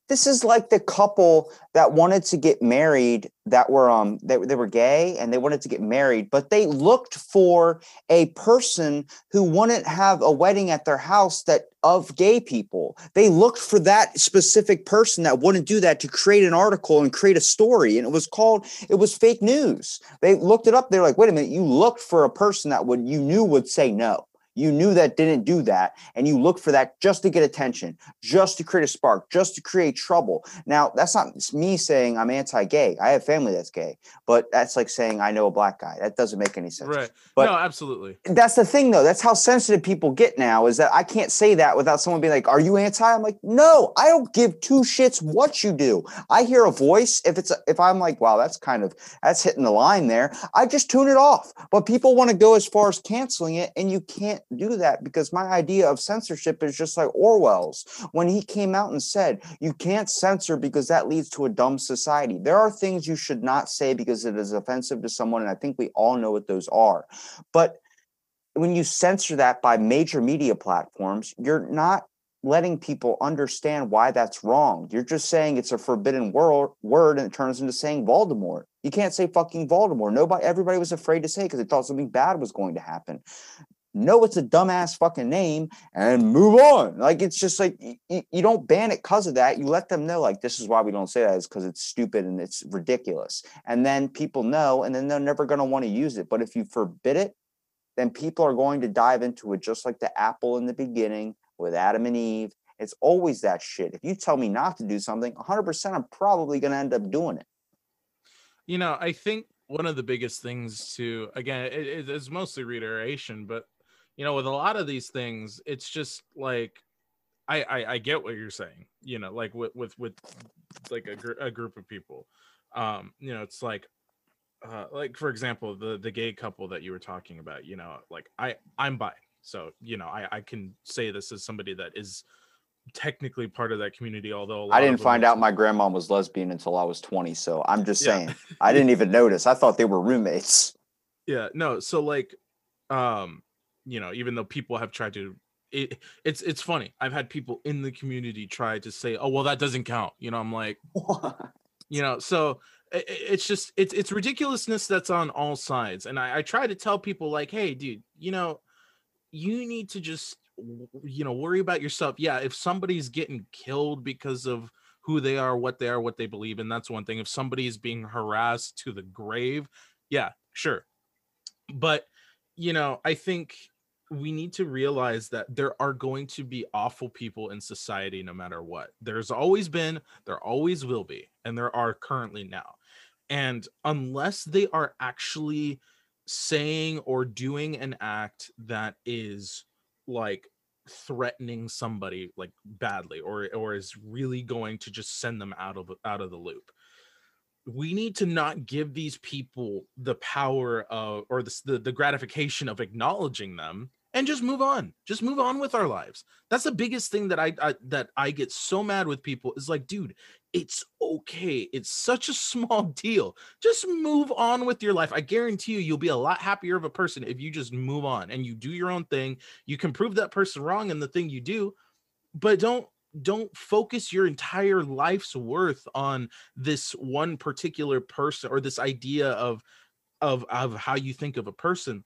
this is like the couple that wanted to get married that were um they, they were gay and they wanted to get married but they looked for a person who wouldn't have a wedding at their house that of gay people. They looked for that specific person that wouldn't do that to create an article and create a story and it was called it was fake news. They looked it up they're like wait a minute you looked for a person that would you knew would say no you knew that didn't do that and you look for that just to get attention just to create a spark just to create trouble. Now that's not me saying i'm anti-gay. I have family that's gay but that's like saying i know a black guy. That doesn't make any sense. Right. But- no absolutely. that's the thing though. That's how sensitive people get now is that i can't say that without someone being like are you anti? I'm like no i don't give two shits what you do. I hear a voice. If it's a, if i'm like wow that's kind of that's hitting the line there i just tune it off. But people want to go as far as canceling it and you can't do that because my idea of censorship is just like orwell's when he came out and said you can't censor because that leads to a dumb society there are things you should not say because it is offensive to someone and i think we all know what those are but when you censor that by major media platforms, you're not letting people understand why that's wrong. You're just saying it's a forbidden word, word and it turns into saying Voldemort. You can't say fucking Voldemort. Nobody, everybody was afraid to say because they thought something bad was going to happen. No, it's a dumbass fucking name and move on. Like it's just like you, you don't ban it because of that. You let them know like this is why we don't say that is because it's stupid and it's ridiculous. And then people know, and then they're never going to want to use it. But if you forbid it, then people are going to dive into it just like the apple in the beginning with Adam and Eve. It's always that shit. If you tell me not to do something, 100% I'm probably going to end up doing it. you know i think one of the biggest things to again it, it's mostly reiteration but you know with a lot of these things it's just like I, I i get what you're saying you know like with with with like a, gr- a group of people um you know it's like uh like for example the the gay couple that you were talking about you know like i i'm bi so you know i i can say this as somebody that is technically part of that community although I didn't find out my grandma was lesbian until I was 20. So I'm just Yeah. saying, I didn't even notice. I thought they were roommates. yeah no so like um you know even though people have tried to it, it's it's funny. I've had people in the community try to say oh well that doesn't count you know i'm like what? you know so i- i- it's just it's it's ridiculousness that's on all sides and I, I try to tell people like hey dude you know you need to just you know worry about yourself. Yeah if somebody's getting killed because of who they are what they are what they believe in that's one thing. If somebody is being harassed to the grave yeah sure. But you know i think we need to realize that there are going to be awful people in society no matter what. There's always been there always will be and there are currently now. And unless they are actually saying or doing an act that is like threatening somebody like badly or or is really going to just send them out of out of the loop we need to not give these people the power of or the, the the gratification of acknowledging them and just move on. Just move on with our lives. That's the biggest thing that I, I that i get so mad with people is like dude it's okay. It's such a small deal. Just move on with your life. I guarantee you you'll be a lot happier of a person if you just move on and you do your own thing. You can prove that person wrong in the thing you do but don't don't focus your entire life's worth on this one particular person or this idea of of of how you think of a person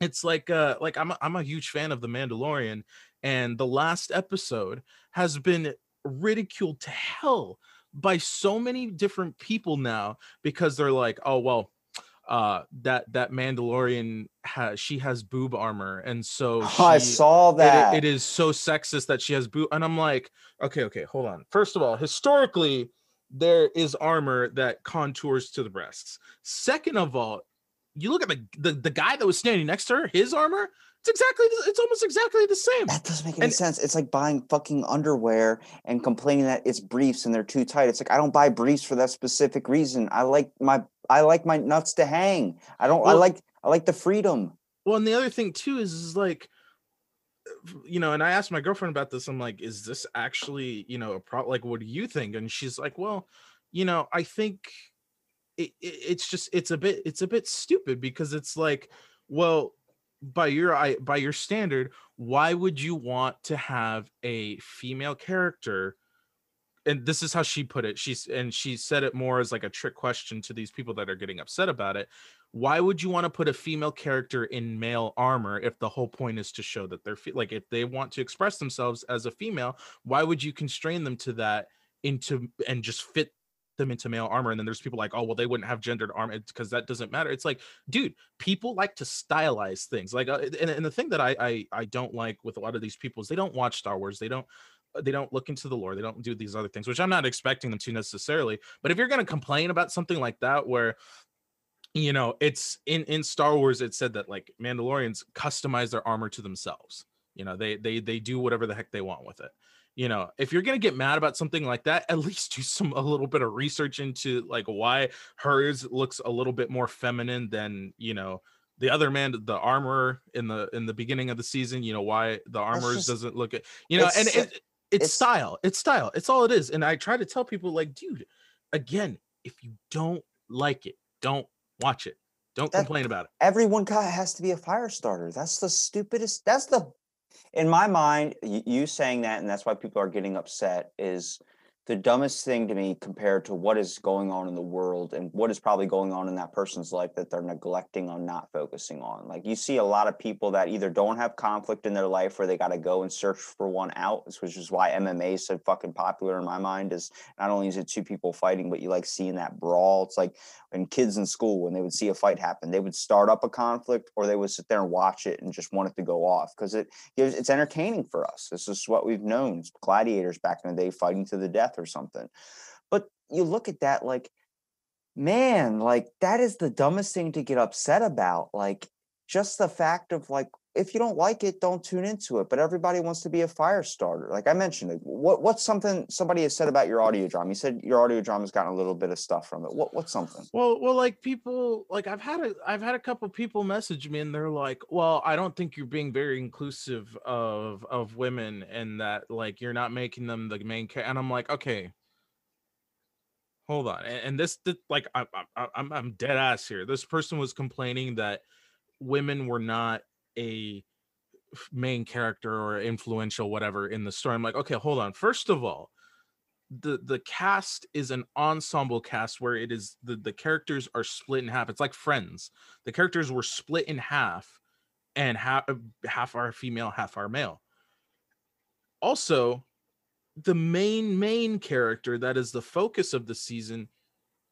it's like uh like i'm a, I'm a huge fan of the mandalorian and the last episode has been ridiculed to hell by so many different people now because they're like oh well uh that that mandalorian has she has boob armor and so Oh, I she- saw it- that. it is so sexist that she has boob and i'm like okay okay hold on first of all historically there is armor that contours to the breasts second of all you look at the the, the guy that was standing next to her his armor it's exactly it's almost exactly the same That doesn't make any And- sense. It's like buying fucking underwear and complaining that it's briefs and they're too tight. It's like I don't buy briefs for that specific reason. I like my I like my nuts to hang. I don't I like I like the freedom. Well, and the other thing too is, is like, uh, you know, and I asked my girlfriend about this. I'm like, is this actually, you know, a pro? Like, what do you think? And she's like, well, you know, I think it, it, it's just it's a bit it's a bit stupid because it's like, well, by your by your standard, why would you want to have a female character? And this is how she put it. She's and she said it more as like a trick question to these people that are getting upset about it why would you want to put a female character in male armor if the whole point is to show that they're fe- like if they want to express themselves as a female why would you constrain them to that into and just fit them into male armor and then there's people like oh well they wouldn't have gendered armor because that doesn't matter. It's like dude people like to stylize things like uh, and, and the thing that I, I i don't like with a lot of these people is they don't watch star wars they don't they don't look into the lore they don't do these other things which i'm not expecting them to necessarily but if you're going to complain about something like that where you know it's in in star wars it said that like mandalorians customize their armor to themselves you know they they they do whatever the heck they want with it you know if you're gonna get mad about something like that at least do some a little bit of research into like why hers looks a little bit more feminine than you know the other man the armor in the in the beginning of the season you know why the armor just- doesn't look at you know and it's- it, it's, it's- style it's style it's all it is and i try to tell people like dude again if you don't like it don't watch it don't That- complain about it Everyone has to be a fire starter. That's the stupidest. That's the in my mind, you saying that, and that's why people are getting upset, is the dumbest thing to me compared to what is going on in the world and what is probably going on in that person's life that they're neglecting on not focusing on. Like you see a lot of people that either don't have conflict in their life where they got to go and search for one out, which is why MMA is so fucking popular in my mind. Is not only is it two people fighting, but you like seeing that brawl. It's like when kids in school, when they would see a fight happen, they would start up a conflict or they would sit there and watch it and just want it to go off because it gives it's entertaining for us. This is what we've known. It's gladiators back in the day fighting to the death or something. But you look at that like, man, like that is the dumbest thing to get upset about. Like just the fact of like, if you don't like it, don't tune into it. But everybody wants to be a fire starter. Like I mentioned, what what's something somebody has said about your audio drama? You said your audio drama's gotten a little bit of stuff from it. What what's something? well well like people like i've had a i've had a couple people message me and they're like well i don't think you're being very inclusive of of women and that like you're not making them the main character and i'm like okay hold on and, this, th- like I, I, i'm i'm dead ass here this person was complaining that women were not a main character or influential whatever in the story i'm like okay hold on first of all the the cast is an ensemble cast where it is the the characters are split in half it's like friends the characters were split in half and half uh, half are female half are male. Also the main main character that is the focus of the season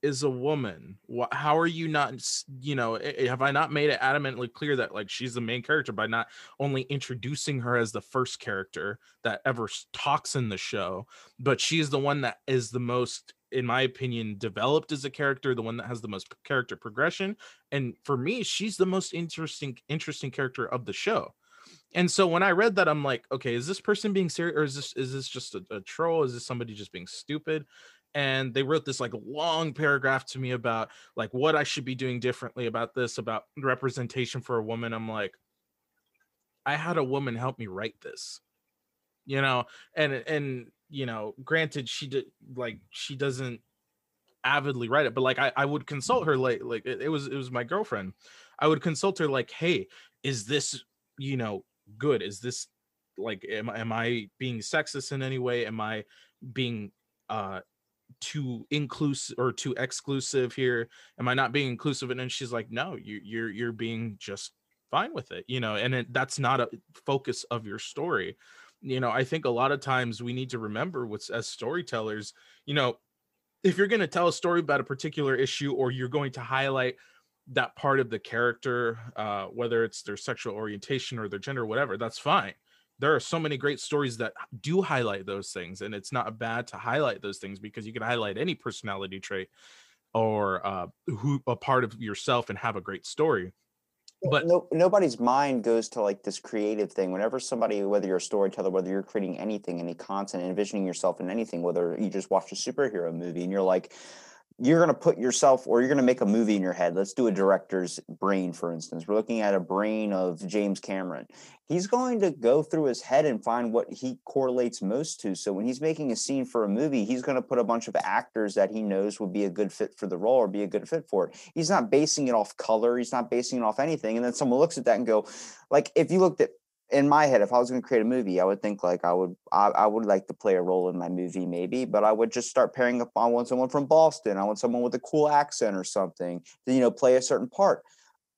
is a woman how are you not you know have i not made it adamantly clear that like she's the main character by not only introducing her as the first character that ever talks in the show but she's the one that is the most in my opinion developed as a character the one that has the most character progression and for me she's the most interesting interesting character of the show. And so when i read that i'm like okay is this person being serious or is this is this just a, a troll? Is this somebody just being stupid and they wrote this like long paragraph to me about like what i should be doing differently about this about representation for a woman. I'm like i had a woman help me write this you know? And and you know granted she did like she doesn't avidly write it but like i, I would consult her like like it, it was it was my girlfriend. I would consult her like hey is this you know good? Is this like am, am i being sexist in any way? Am i being uh too inclusive or too exclusive here? Am i not being inclusive? And then she's like no you you're you're being just fine with it you know and it, that's not a focus of your story. You know i think a lot of times we need to remember what's as storytellers you know if you're going to tell a story about a particular issue or you're going to highlight that part of the character uh whether it's their sexual orientation or their gender or whatever that's fine there are so many great stories that do highlight those things and it's not bad to highlight those things because you can highlight any personality trait or uh who a part of yourself and have a great story but no, nobody's mind goes to like this creative thing. Whenever somebody, whether you're a storyteller, whether you're creating anything, any content, envisioning yourself in anything, whether you just watch a superhero movie and you're like, you're going to put yourself or you're going to make a movie in your head. Let's do a director's brain, for instance. We're looking at a brain of James Cameron. He's going to go through his head and find what he correlates most to. So when he's making a scene for a movie, he's going to put a bunch of actors that he knows would be a good fit for the role or be a good fit for it. He's not basing it off color. He's not basing it off anything. And then someone looks at that and go, like, if you looked at in my head, if I was going to create a movie, I would think like I would I, I would like to play a role in my movie, maybe, but I would just start pairing up. I want someone from Boston. I want someone with a cool accent or something to you know play a certain part.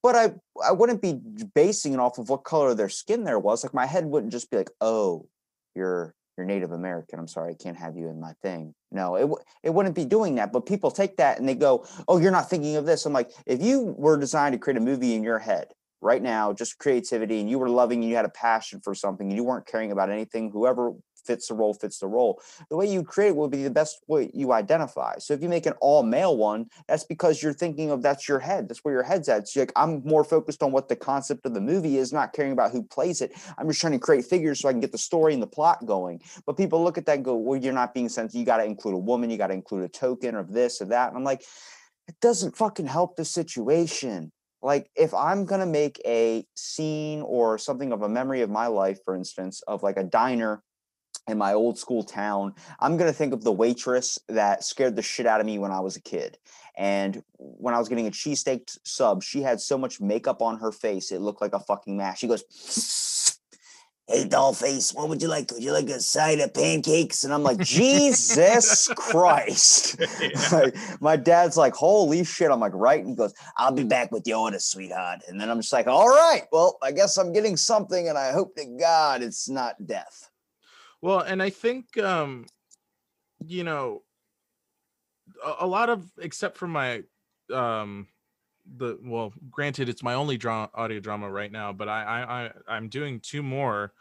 But I I wouldn't be basing it off of what color their skin there was. Like my head wouldn't just be like, oh, you're you're Native American. I'm sorry, I can't have you in my thing. No, it it wouldn't be doing that. But people take that and they go, oh, you're not thinking of this. I'm like, if you were designed to create a movie in your head right now, just creativity, and you were loving and you had a passion for something and you weren't caring about anything, whoever fits the role fits the role. The way you create will be the best way you identify. So if you make an all male one, that's because you're thinking of that's your head. That's where your head's at. So like I'm more focused on what the concept of the movie is, not caring about who plays it. I'm just trying to create figures so I can get the story and the plot going. But people look at that and go, well, you're not being sensitive. You got to include a woman, you got to include a token of this or that. And I'm like, it doesn't fucking help the situation like if i'm going to make a scene or something of a memory of my life for instance of like a diner in my old school town i'm going to think of the waitress that scared the shit out of me when i was a kid. And when i was getting a cheesesteak sub she had so much makeup on her face it looked like a fucking mask. She goes hey dollface what would you like? Would you like a side of pancakes? And i'm like jesus christ. Like, my dad's like holy shit. I'm like right? And he goes i'll be back with your order sweetheart. And then i'm just like all right well i guess i'm getting something and i hope to god it's not death. Well and i think um you know a, a lot of except for my um the well granted it's my only draw audio drama right now but I, I i i'm doing two more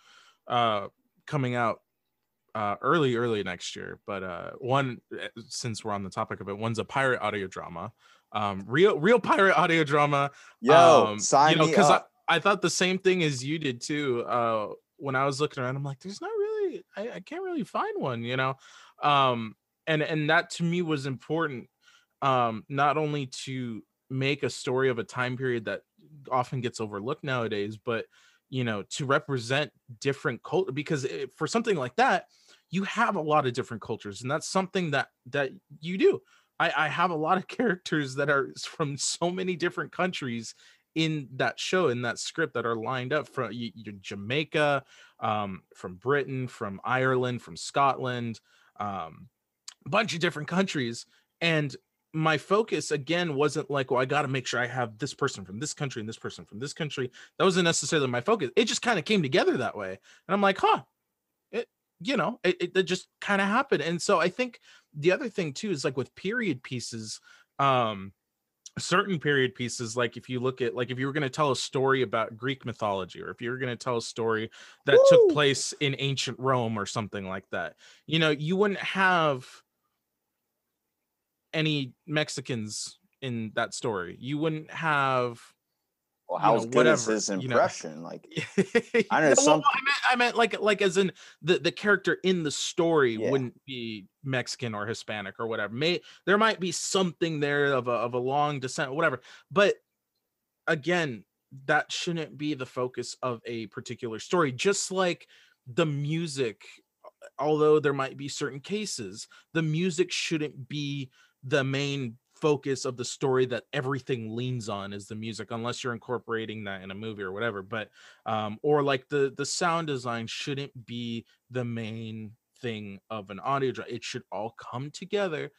uh coming out uh early early next year but uh one eh, since we're on the topic of it one's a pirate audio drama um real real pirate audio drama yo um sign you know because I. I thought the same thing as you did too uh when i was looking around i'm like there's not really I, I can't really find one you know um and and that to me was important um not only to make a story of a time period that often gets overlooked nowadays but you know to represent different culture because it, for something like that you have a lot of different cultures and that's something that that you do. I i have a lot of characters that are from so many different countries in that show in that script that are lined up from y- y- jamaica um from britain from ireland from scotland um bunch of different countries and my focus again wasn't like well i got to make sure i have this person from this country and this person from this country. That wasn't necessarily my focus. It just kind of came together that way. And i'm like huh it you know it, it, it just kind of happened. And so i think the other thing too is like with period pieces um certain period pieces like if you look at like if you were going to tell a story about greek mythology or if you were going to tell a story that took place in ancient rome or something like that you know you wouldn't have any mexicans in that story you wouldn't have well, you how know, good is whatever, his you know. impression like I know some- I meant, I meant like like as in the the character in the story Yeah. wouldn't be Mexican or Hispanic or whatever. May there might be something there of a of a long descent, whatever. But again, that shouldn't be the focus of a particular story. Just like the music, although there might be certain cases, the music shouldn't be the main focus of the story that everything leans on is the music unless you're incorporating that in a movie or whatever but um or like the the sound design shouldn't be the main thing of an audio drama it should all come together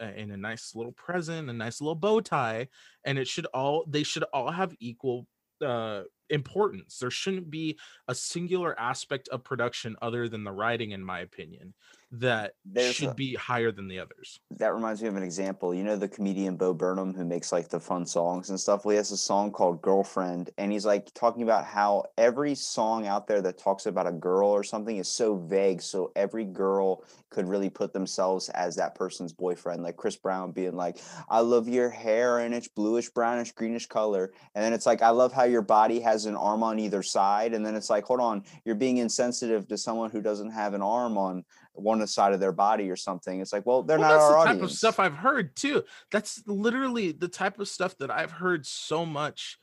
uh, in a nice little present a nice little bow tie and it should all they should all have equal uh importance. There shouldn't be a singular aspect of production other than the writing, in my opinion, that There's should a- be higher than the others. That reminds me of an example. You know the comedian Bo Burnham who makes like the fun songs and stuff. Well, he has a song called "Girlfriend," and he's like talking about how every song out there that talks about a girl or something is so vague. So every girl could really put themselves as that person's boyfriend. Like Chris Brown being like, "I love your hair and it's bluish, brownish, greenish color," and then it's like, "I love how your body has an arm on either side," and then it's like, "Hold on, you're being insensitive to someone who doesn't have an arm on." one side of their body or something. It's like, well, they're Well, not that's our the audience. type of stuff I've heard too. That's literally the type of stuff that I've heard so much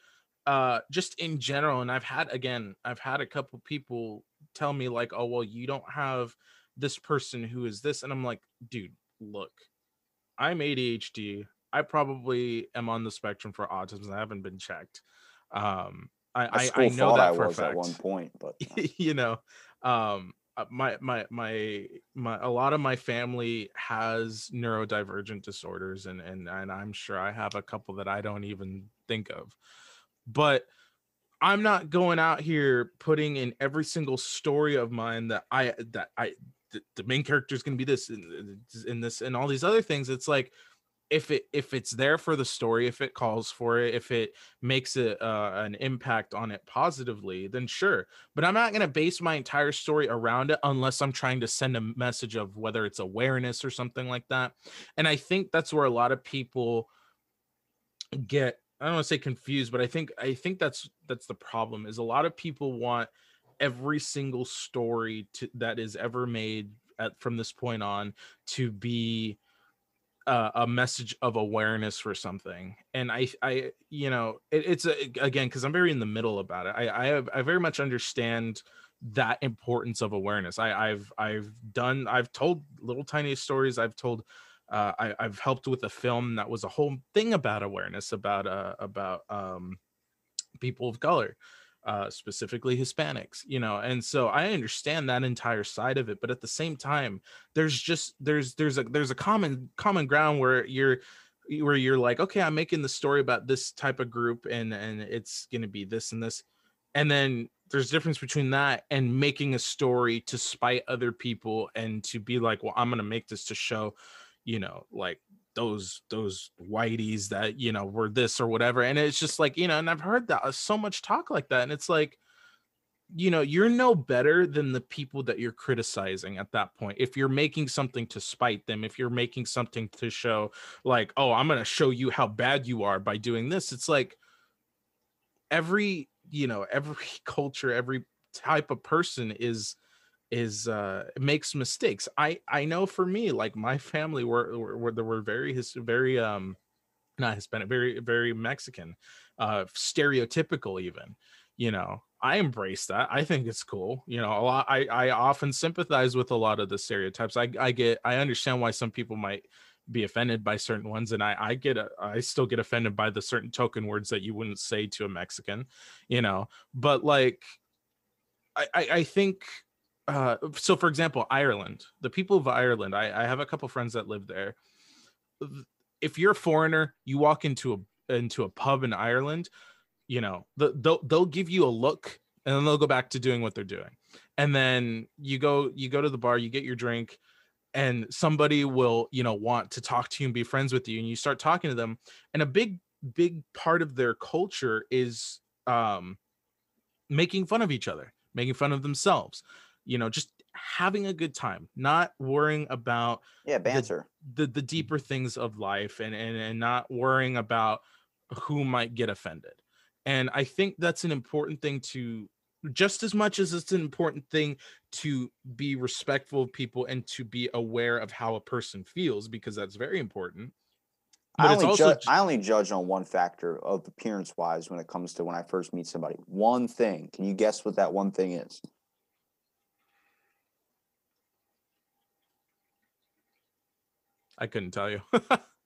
uh just in general and I've had again, I've had a couple people tell me like, "Oh, well, you don't have this person who is this." And I'm like, "Dude, look. I'm ADHD. I probably am on the spectrum for autism. I haven't been checked. Um I I, I know that I for a was at one point, but you know um uh, my my my my a lot of my family has neurodivergent disorders and and and I'm sure I have a couple that I don't even think of. But I'm not going out here putting in every single story of mine that I that I the, the main character is going to be this and, and this and all these other things. It's like if it if it's there for the story if it calls for it if it makes it uh, an impact on it positively then sure. But i'm not going to base my entire story around it unless i'm trying to send a message of whether it's awareness or something like that. And i think that's where a lot of people get i don't want to say confused but i think i think that's that's the problem is a lot of people want every single story to, that is ever made at, from this point on to be uh, a message of awareness for something and i i you know it, it's a, again because i'm very in the middle about it i i, have, I very much understand that importance of awareness i i've i've done i've told little tiny stories i've told uh, I, I've helped with a film that was a whole thing about awareness about uh about um people of color uh specifically hispanics you know and so i understand that entire side of it but at the same time there's just there's there's a there's a common common ground where you're where you're like okay i'm making the story about this type of group and and it's to be this and this and then there's difference between that and making a story to spite other people and to be like well i'm to make this to show you know like those those whiteys that you know were this or whatever and it's just like you know and i've heard that uh, so much talk like that and it's like you know you're no better than the people that you're criticizing at that point. If you're making something to spite them if you're making something to show like oh i'm going to show you how bad you are by doing this it's like every you know every culture every type of person is is uh makes mistakes. I i know for me like my family were were, there were very his very um not hispanic very very mexican uh stereotypical even you know? I embrace that. I think it's cool you know? A lot i i often sympathize with a lot of the stereotypes. I i get i understand why some people might be offended by certain ones and i i get a, i still get offended by the certain token words that you wouldn't say to a mexican you know? But like i i, I think uh so for example ireland the people of ireland i i have a couple friends that live there. If you're a foreigner you walk into a into a pub in ireland you know the, they'll they'll give you a look and then they'll go back to doing what they're doing. And then you go you go to the bar you get your drink and somebody will you know want to talk to you and be friends with you and you start talking to them. And a big big part of their culture is um making fun of each other making fun of themselves you know just having a good time not worrying about yeah, banter. the the deeper things of life and and, and not worrying about who might get offended and i think that's an important thing to just as much as it's an important thing to be respectful of people and to be aware of how a person feels because that's very important I but it's only, also ju- I only judge on one factor of appearance wise when it comes to when I first meet somebody. One thing. Can you guess what that one thing is? I couldn't tell you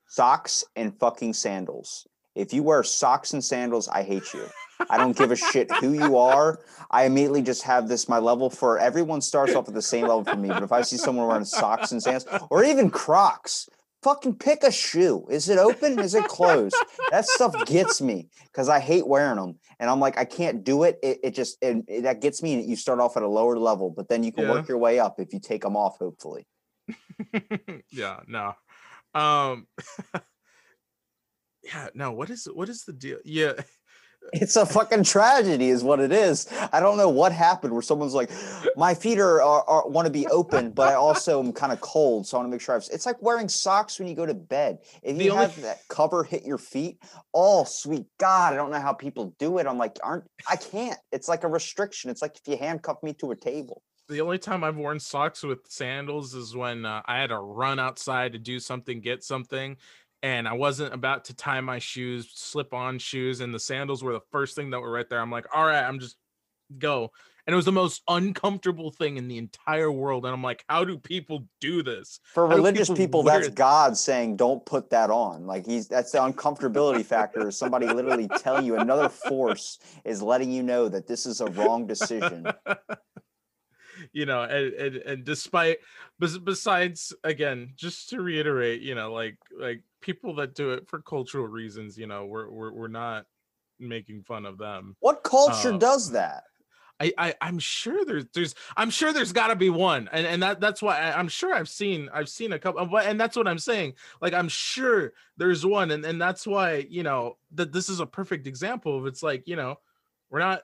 Socks and fucking sandals. If you wear socks and sandals, I hate you. I don't give a shit who you are. I immediately just have this my level for everyone starts off at the same level for me. But if I see someone wearing socks and sandals or even Crocs, fucking pick a shoe. Is it open? Is it closed? that stuff gets me because I hate wearing them, and I'm like, I can't do it. It, it just it, it- that gets me. And you start off at a lower level, but then you can Yeah. work your way up if you take them off. Hopefully, yeah, no. Um Yeah, no, what is what is the deal? Yeah. it's a fucking tragedy, is what it is. I don't know what happened where someone's like, my feet are, are, are want to be open, but I also am kind of cold, so I want to make sure I've. It's like wearing socks when you go to bed. If The you only- have that cover hit your feet, oh sweet God, I don't know how people do it. I'm like, aren't I can't. It's like a restriction. It's like if you handcuff me to a table. The only time I've worn socks with sandals is when uh, I had to run outside to do something, get something, and I wasn't about to tie my shoes, slip on shoes, and the sandals were the first thing that were right there. I'm like, all right, I'm just go. And it was the most uncomfortable thing in the entire world. And I'm like, how do people do this? For How religious people people, that's it? God saying, "Don't put that on." Like he's that's the uncomfortability factor. Is somebody literally telling you another force is letting you know that this is a wrong decision. you know and, and and despite besides again just to reiterate you know like like people that do it for cultural reasons you know we're we're, we're not making fun of them What culture Uh, does that? I, I i'm sure there's there's i'm sure there's got to be one and and that that's why I, i'm sure i've seen i've seen a couple but and that's what i'm saying like i'm sure there's one and and that's why you know that this is a perfect example of it's like you know we're not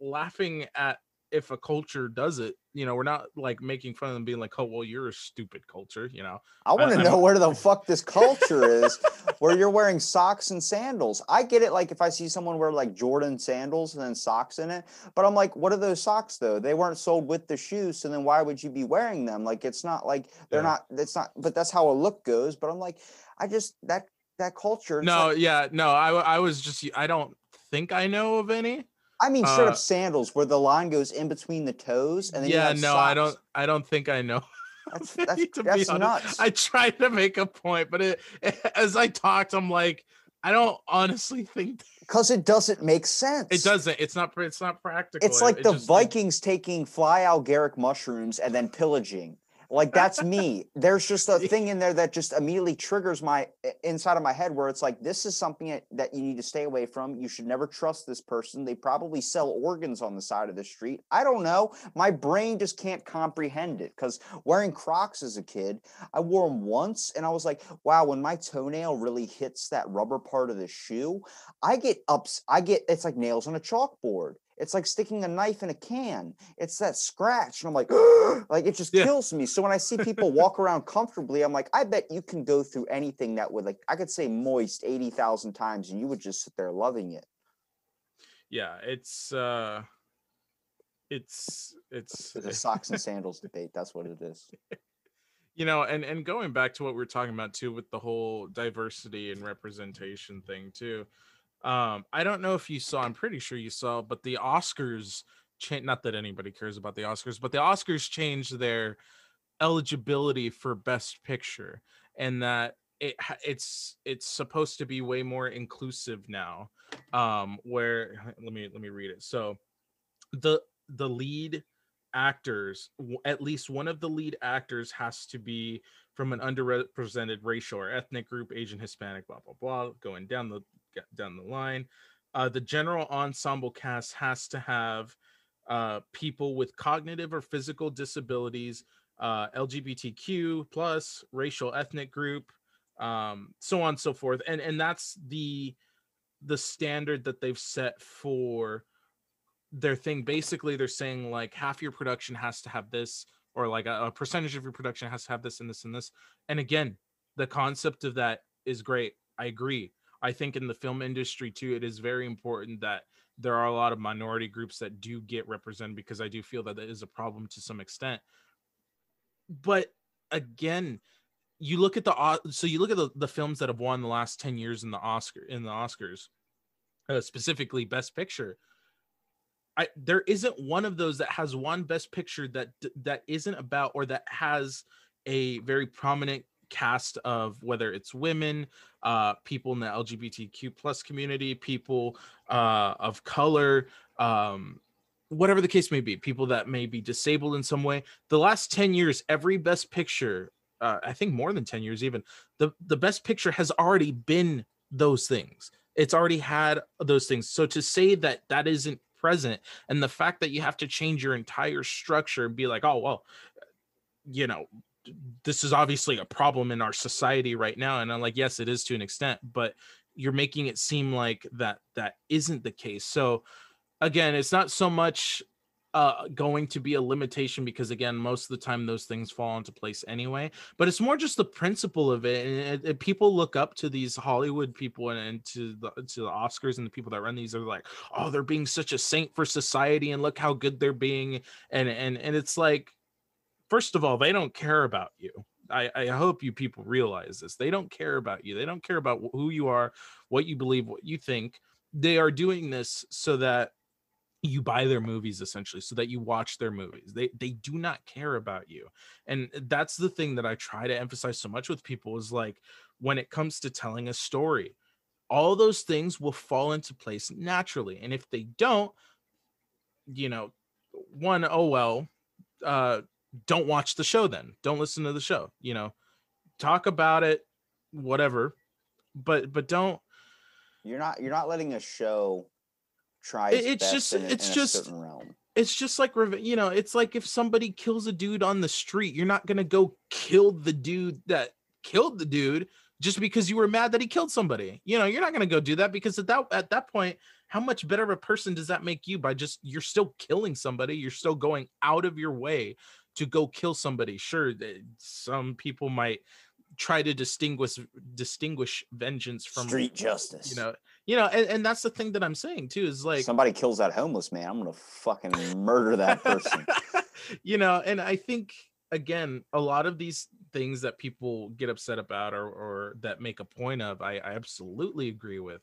laughing at if a culture does it you know we're not like making fun of them being like oh well you're a stupid culture you know I want to I'm- um, know where the fuck this culture is, where you're wearing socks and sandals. I get it, like if I see someone wear like Jordan sandals and then socks in it, but I'm like, what are those socks though? They weren't sold with the shoes, so then why would you be wearing them? Like it's not like they're Yeah. not. It's not. But that's how a look goes. But I'm like, I just that that culture. no like- yeah no I, I was just i don't think i know of any I mean straight uh, up sandals where the line goes in between the toes, and then you yeah no i don't i don't think i know That's that's, that's nuts. I tried to make a point, but it, as I talked, I'm like, I don't honestly think Because it doesn't make sense. it doesn't. It's not. It's not practical. It's like it the it- Vikings taking fly agaric mushrooms and then pillaging. Like that's me. There's just a thing in there that just immediately triggers my inside of my head where it's like this is something that, you need to stay away from. You should never trust this person. They probably sell organs on the side of the street. I don't know. My brain just can't comprehend it because wearing Crocs as a kid, I wore them once and I was like, wow, when my toenail really hits that rubber part of the shoe, I get ups. I get it's like nails on a chalkboard. It's like sticking a knife in a can. It's that scratch, and I'm like, like it just Yeah. kills me. So when I see people walk around comfortably, I'm like, I bet you can go through anything that would like I could say moist eighty thousand times, and you would just sit there loving it. Yeah, it's. uh It's it's the socks and sandals debate. That's what it is. you know and and going back to what we were talking about too with the whole diversity and representation thing too um i don't know if you saw i'm pretty sure you saw but the oscars cha- not that anybody cares about the oscars but the oscars changed their eligibility for best picture and that it it's it's supposed to be way more inclusive now um where let me let me read it. So the the lead actors at least one of the lead actors has to be from an underrepresented racial or ethnic group asian hispanic blah blah blah going down the down the line. Uh, the general ensemble cast has to have uh, people with cognitive or physical disabilities uh, lgbtq plus racial ethnic group um, so on and so forth. And and that's the the standard that they've set for their thing. Basically they're saying like half your production has to have this or like a, a percentage of your production has to have this and this and this. And again the concept of that is great. I agree i think in the film industry too it is very important that there are a lot of minority groups that do get represented because i do feel that that is a problem to some extent. But again you look at the so you look at the, the films that have won the last 10 years in the oscar in the oscars uh, specifically best picture I there isn't one of those that has won best picture that that isn't about or that has a very prominent cast of whether it's women, uh, people in the LGBTQ plus community, people uh, of color, um, whatever the case may be, people that may be disabled in some way. The last ten years, every best picture uh, I think more than 10 years even, the the best picture has already been those things. It's already had those things. So to say that that isn't present and the fact that you have to change your entire structure and be like, "Oh, well, you know, this is obviously a problem in our society right now." And I'm like, "Yes, it is to an extent, but you're making it seem like that that isn't the case." So again, it's not so much uh going to be a limitation because again most of the time those things fall into place anyway but it's more just the principle of it and people look up to these hollywood people and, and to the to the oscars and the people that run these are like oh they're being such a saint for society and look how good they're being and and and it's like first of all they don't care about you I, I hope you people realize this. They don't care about you. They don't care about who you are, what you believe, what you think. They are doing this so that you buy their movies essentially so that you watch their movies they they do not care about you and that's the thing that i try to emphasize so much with people is like when it comes to telling a story all those things will fall into place naturally and if they don't you know one oh well uh don't watch the show then don't listen to the show you know talk about it whatever but but don't You're not you're not letting a show try. It- its it's just- in it's in just- realm. it's just like you know it's like if somebody kills a dude on the street you're not gonna go kill the dude that killed the dude just because you were mad that he killed somebody you know you're not gonna go do that because at that at that point how much better of a person does that make you by just you're still killing somebody you're still going out of your way to go kill somebody sure th- some people might try to distinguish distinguish vengeance from Street justice. you know you know and, and that's the thing that i'm saying too is like somebody kills that homeless man, I'm gonna fucking murder that person. you know, and I think again, a lot of these things that people get upset about or or that make a point of, I, I absolutely agree with.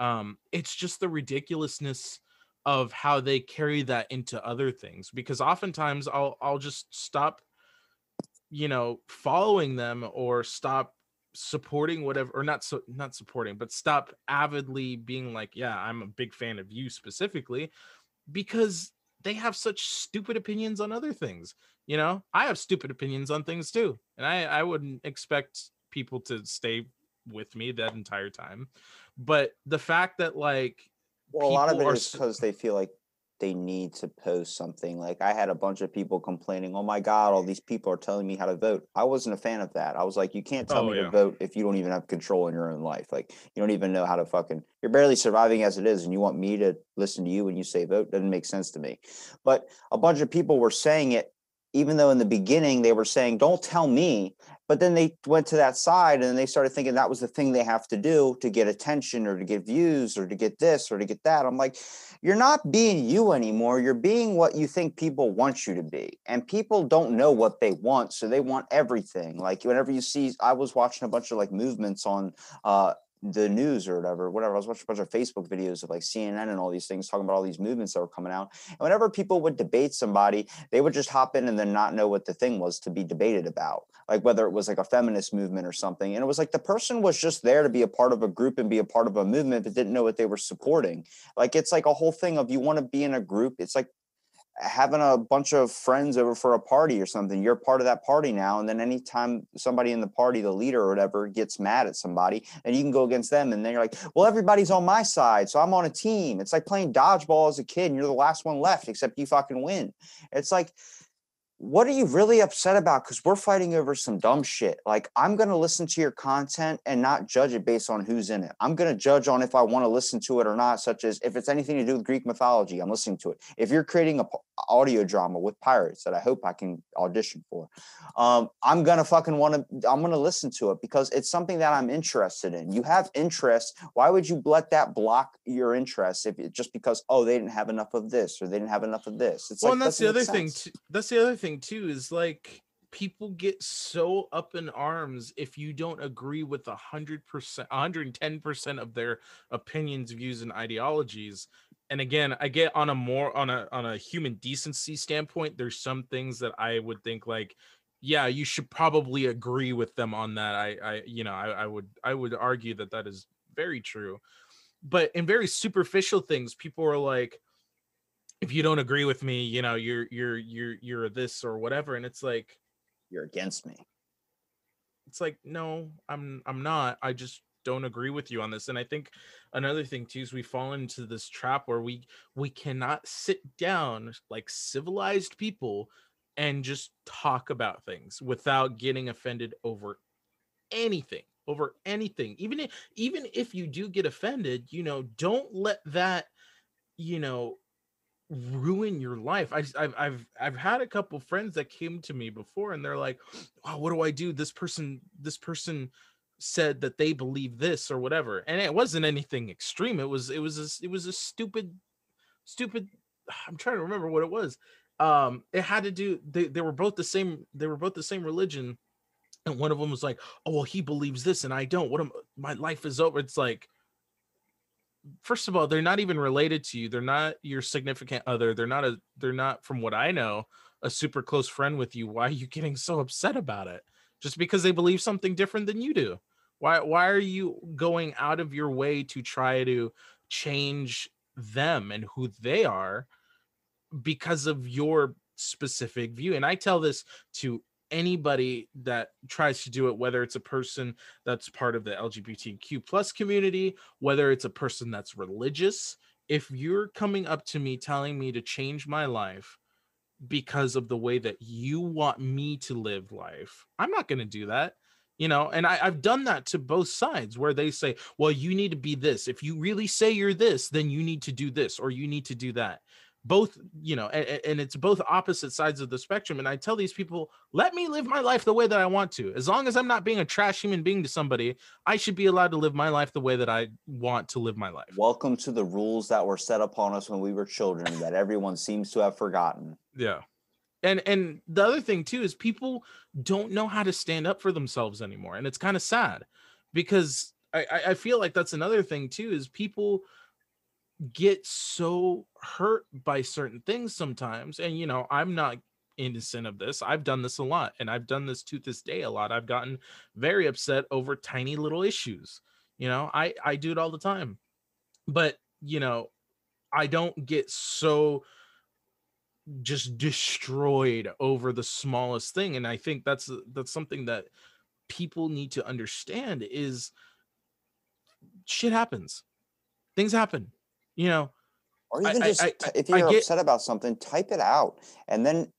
Um, it's just the ridiculousness of how they carry that into other things because oftentimes I'll I'll just stop, you know, following them or stop supporting whatever or not so not supporting but stop avidly being like yeah i'm a big fan of you specifically because they have such stupid opinions on other things you know? I have stupid opinions on things too and i i wouldn't expect people to stay with me that entire time but the fact that like Well, a lot of it is because they feel like they need to post something. Like I had a bunch of people complaining, "Oh my God, all these people are telling me how to vote." I wasn't a fan of that. I was like, "You can't tell Oh, me yeah. to vote if you don't even have control in your own life. Like you don't even know how to fucking. You're barely surviving as it is, and you want me to listen to you when you say vote? Doesn't make sense to me." But a bunch of people were saying it, even though in the beginning they were saying, "Don't tell me." But then they went to that side and they started thinking that was the thing they have to do to get attention or to get views or to get this or to get that. I'm like, you're not being you anymore. You're being what you think people want you to be. And people don't know what they want. So they want everything. Like whenever you see, I was watching a bunch of like movements on uh, the news or whatever, whatever. I was watching a bunch of Facebook videos of like CNN and all these things talking about all these movements that were coming out. And whenever people would debate somebody, they would just hop in and then not know what the thing was to be debated about. Like whether it was like a feminist movement or something. And it was like the person was just there to be a part of a group and be a part of a movement, but didn't know what they were supporting. Like it's like a whole thing of you want to be in a group. It's like having a bunch of friends over for a party or something. You're part of that party now. And then anytime somebody in the party, the leader or whatever, gets mad at somebody, and you can go against them. And then you're like, well, everybody's on my side. So I'm on a team. It's like playing dodgeball as a kid and you're the last one left, except you fucking win. It's like, what are you really upset about? Because we're fighting over some dumb shit. Like, I'm going to listen to your content and not judge it based on who's in it. I'm going to judge on if I want to listen to it or not, such as if it's anything to do with Greek mythology, I'm listening to it. If you're creating a p- audio drama with pirates that I hope I can audition for, um, I'm going to fucking want to, I'm going to listen to it because it's something that I'm interested in. You have interest. Why would you let that block your interest if it just because, oh, they didn't have enough of this or they didn't have enough of this? It's well, like, and that's the other thing. Too, that's the other thing too. Is like people get so up in arms if you don't agree with a hundred percent, hundred and ten percent of their opinions, views, and ideologies. And again, I get on a more on a on a human decency standpoint. There's some things that I would think like, yeah, you should probably agree with them on that. I, I, you know, I, I would, I would argue that that is very true. But in very superficial things, people are like, if you don't agree with me, you know, you're you're you're you're this or whatever, and it's like, You're against me. it's like no i'm i'm not i just don't agree with you on this and i think another thing too is we fall into this trap where we we cannot sit down like civilized people and just talk about things without getting offended over anything over anything even if even if you do get offended you know don't let that you know ruin your life. I, have I've i've had a couple friends that came to me before and they're like oh what do i do? This person this person said that they believe this or whatever. And it wasn't anything extreme. It was it was a, it was a stupid stupid i'm trying to remember what it was. Um it had to do they, they were both the same they were both the same religion. And one of them was like oh well he believes this and i don't. What am my life is over. It's like first of all they're not even related to you they're not your significant other they're not a they're not from what i know a super close friend with you why are you getting so upset about it? Just because they believe something different than you do. Why why are you going out of your way to try to change them and who they are because of your specific view? And i tell this to anybody that tries to do it whether it's a person that's part of the lgbtq plus community whether it's a person that's religious if you're coming up to me telling me to change my life because of the way that you want me to live life i'm not going to do that you know? And I, i've done that to both sides where they say well you need to be this. If you really say you're this then you need to do this or you need to do that both you know and, and, it's both opposite sides of the spectrum and i tell these people let me live my life the way that i want to. As long as i'm not being a trash human being to somebody i should be allowed to live my life the way that i want to live my life. Welcome to the rules that were set upon us when we were children that everyone seems to have forgotten. Yeah. And and the other thing too is people don't know how to stand up for themselves anymore and it's kind of sad because I, I feel like that's another thing too is people get so hurt by certain things sometimes and you know i'm not innocent of this i've done this a lot and i've done this to this day a lot i've gotten very upset over tiny little issues you know i i do it all the time but you know i don't get so just destroyed over the smallest thing and i think that's that's something that people need to understand is shit happens things happen you know or even I, just I, I, if you're upset about something type it out and then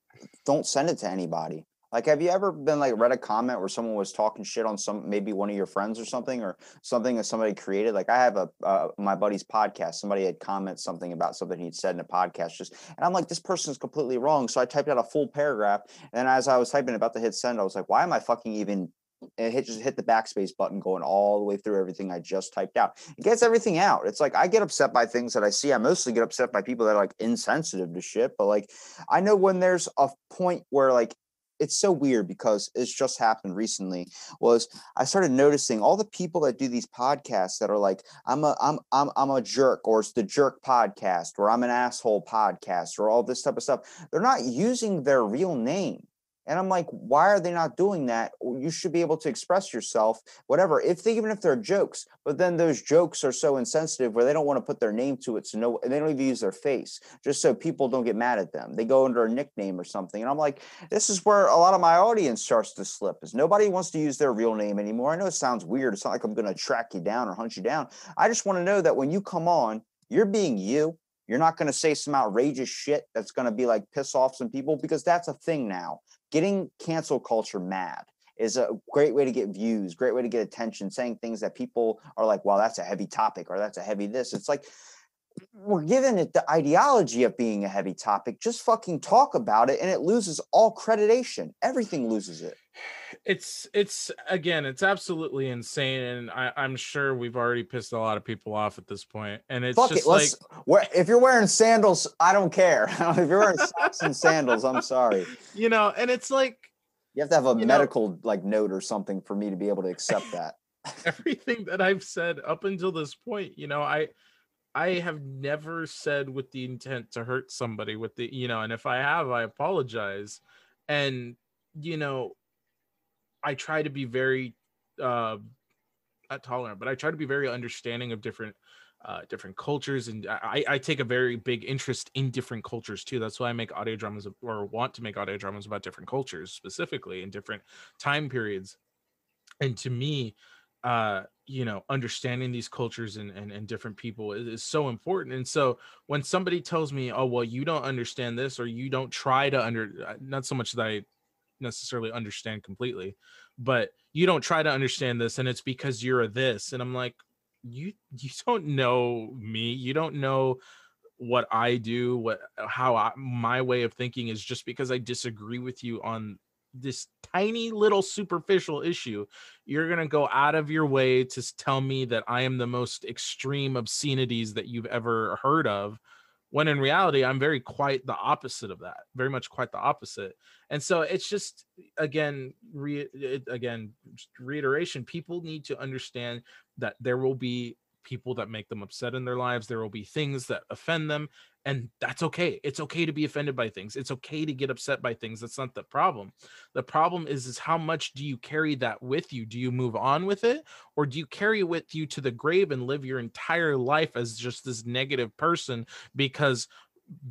don't send it to anybody like, have you ever been like read a comment where someone was talking shit on some maybe one of your friends or something, or something that somebody created? Like, I have a uh, my buddy's podcast. Somebody had commented something about something he'd said in a podcast, just and I'm like, this person's completely wrong. So I typed out a full paragraph, and as I was typing about to hit send, I was like, why am I fucking even it hit just hit the backspace button going all the way through everything I just typed out. It gets everything out. It's like I get upset by things that I see. I mostly get upset by people that are like insensitive to shit. But like I know when there's a point where like it's so weird because it's just happened recently was I started noticing all the people that do these podcasts that are like I'm a I'm I'm I'm a jerk or it's the jerk podcast or I'm an asshole podcast or all this type of stuff. They're not using their real name. And I'm like, why are they not doing that? You should be able to express yourself, whatever. If they, even if they're jokes, but then those jokes are so insensitive where they don't want to put their name to it, so no, they don't even use their face, just so people don't get mad at them. They go under a nickname or something, and I'm like, this is where a lot of my audience starts to slip. Is nobody wants to use their real name anymore. I know it sounds weird. It's not like I'm going to track you down or hunt you down. I just want to know that when you come on, you're being you. You're not going to say some outrageous shit that's going to be like piss off some people because that's a thing now getting cancel culture mad is a great way to get views, great way to get attention, saying things that people are like, well, that's a heavy topic or that's a heavy this. It's like we're given it the ideology of being a heavy topic. Just fucking talk about it and it loses all creditation. Everything loses it. It's it's again, it's absolutely insane. And I, I'm sure we've already pissed a lot of people off at this point. And it's Fuck just it. like wear, if you're wearing sandals, I don't care. if you're wearing socks and sandals, I'm sorry. You know, and it's like you have to have a medical know, like note or something for me to be able to accept that. everything that I've said up until this point, you know, I I have never said with the intent to hurt somebody with the, you know, and if I have, I apologize. And, you know, I try to be very, uh, not tolerant, but I try to be very understanding of different, uh, different cultures. And I, I take a very big interest in different cultures too. That's why I make audio dramas or want to make audio dramas about different cultures specifically in different time periods and to me uh you know understanding these cultures and and, and different people is, is so important and so when somebody tells me oh well you don't understand this or you don't try to under uh, not so much that i necessarily understand completely but you don't try to understand this and it's because you're a this and i'm like you you don't know me. You don't know what i do what how I, my way of thinking is just because i disagree with you on this tiny little superficial issue you're going to go out of your way to tell me that i am the most extreme obscenities that you've ever heard of when in reality i'm very quite the opposite of that very much quite the opposite. And so it's just again re, again reiteration people need to understand that there will be people that make them upset in their lives there will be things that offend them and that's okay. It's okay to be offended by things. It's okay to get upset by things. That's not the problem. The problem is is how much do you carry that with you? Do you move on with it or do you carry it with you to the grave and live your entire life as just this negative person because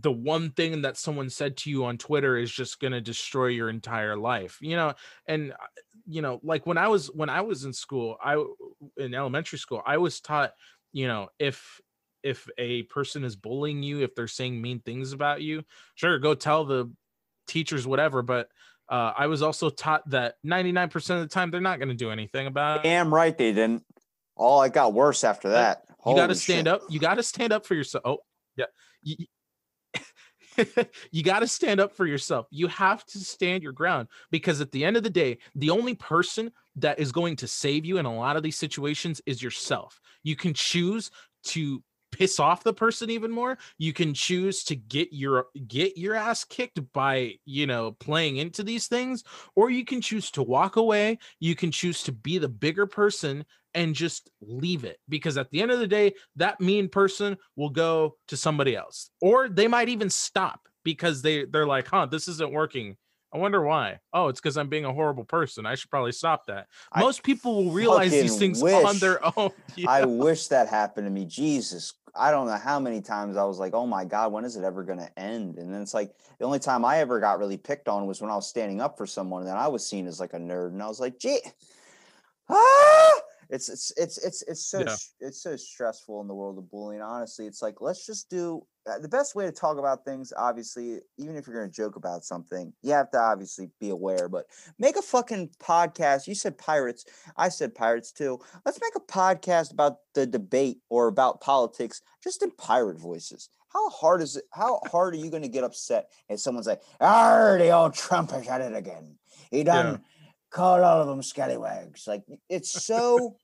the one thing that someone said to you on Twitter is just going to destroy your entire life. You know, and uh, you know, like when I was when I was in school, I in elementary school, I was taught, you know, if if a person is bullying you, if they're saying mean things about you, sure, go tell the teachers whatever, but uh, I was also taught that 99% of the time they're not going to do anything about it. Damn right they didn't. Oh, it got worse after that. You got to stand shit. up. You got to stand up for yourself. Oh, yeah. You, you got to stand up for yourself. You have to stand your ground because at the end of the day, the only person that is going to save you in a lot of these situations is yourself. You can choose to piss off the person even more you can choose to get your get your ass kicked by you know playing into these things or you can choose to walk away you can choose to be the bigger person and just leave it because at the end of the day that mean person will go to somebody else or they might even stop because they they're like huh this isn't working. I wonder why. Oh it's because i'm being a horrible person. I should probably stop that. I most people will realize these things on their own I wish that happened to me. Jesus, I don't know how many times I was like, "Oh my god, when is it ever going to end?" And then it's like the only time I ever got really picked on was when I was standing up for someone, and I was seen as like a nerd, and I was like, "Gee, ah!" It's it's it's it's it's so Yeah. it's so stressful in the world of bullying. Honestly, it's like let's just do the best way to talk about things. Obviously, even if you're going to joke about something, you have to obviously be aware. But make a fucking podcast. You said pirates. I said pirates too. Let's make a podcast about the debate or about politics just in pirate voices. How hard is it? How hard are you going to get upset if someone's like, "Ah, the old Trump is at it again. He done called all of them scallywags." Like it's so.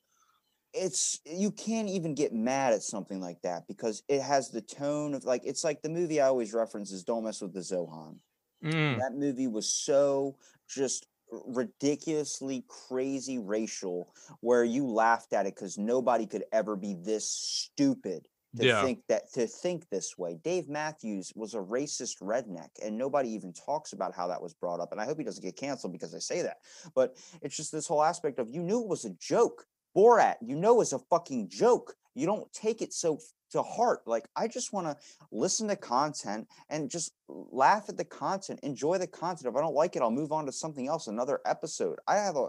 It's you can't even get mad at something like that because it has the tone of like it's like the movie I always reference is "Don't Mess with the Zohan." Mm, That movie was so just ridiculously crazy racial where you laughed at it because nobody could ever be this stupid to Yeah. think that to think this way. Dave Matthews was a racist redneck and nobody even talks about how that was brought up. And I hope he doesn't get canceled because I say that. But it's just this whole aspect of you knew it was a joke. Borat, you know is a fucking joke. You don't take it so to heart. Like I just want to listen to content and just laugh at the content, enjoy the content. If I don't like it, I'll move on to something else, another episode. I have a uh,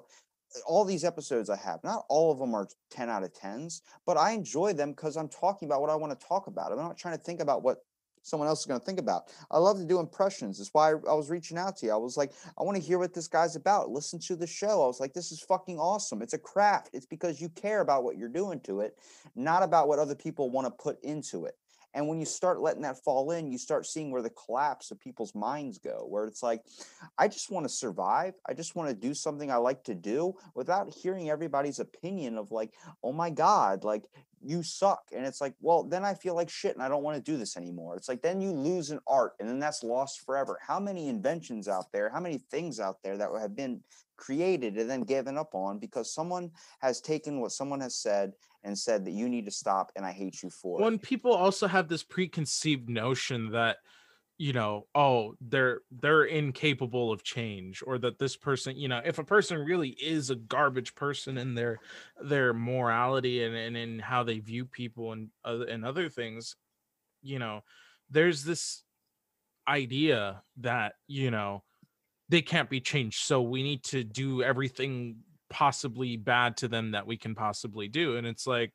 all these episodes I have, not all of them are 10 out of 10s, but I enjoy them because I'm talking about what I want to talk about. I'm not trying to think about what someone else is going to think about. I love to do impressions. That's why I, I was reaching out to you. I was like, I want to hear what this guy's about. Listen to the show. I was like, this is fucking awesome. It's a craft. It's because you care about what you're doing to it, not about what other people want to put into it. And when you start letting that fall in, you start seeing where the collapse of people's minds go, where it's like, I just want to survive. I just want to do something I like to do without hearing everybody's opinion of like, oh my God, like you suck. And it's like, well, then I feel like shit and I don't want to do this anymore. It's like, then you lose an art and then that's lost forever. How many inventions out there, how many things out there that have been created and then given up on because someone has taken what someone has said and said that you need to stop and I hate you for when it. people also have this preconceived notion that you know oh they're they're incapable of change or that this person you know if a person really is a garbage person in their their morality and, and in how they view people and other and other things you know there's this idea that you know they can't be changed so we need to do everything possibly bad to them that we can possibly do and it's like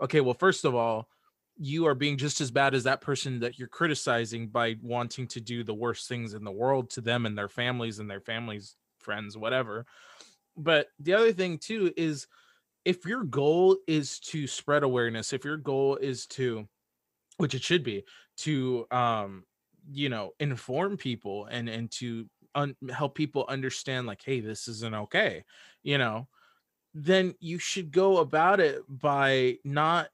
okay well first of all you are being just as bad as that person that you're criticizing by wanting to do the worst things in the world to them and their families and their families friends whatever. But the other thing too is if your goal is to spread awareness if your goal is to which it should be to um you know inform people and and to un- help people understand like hey this isn't okay you know? Then you should go about it by not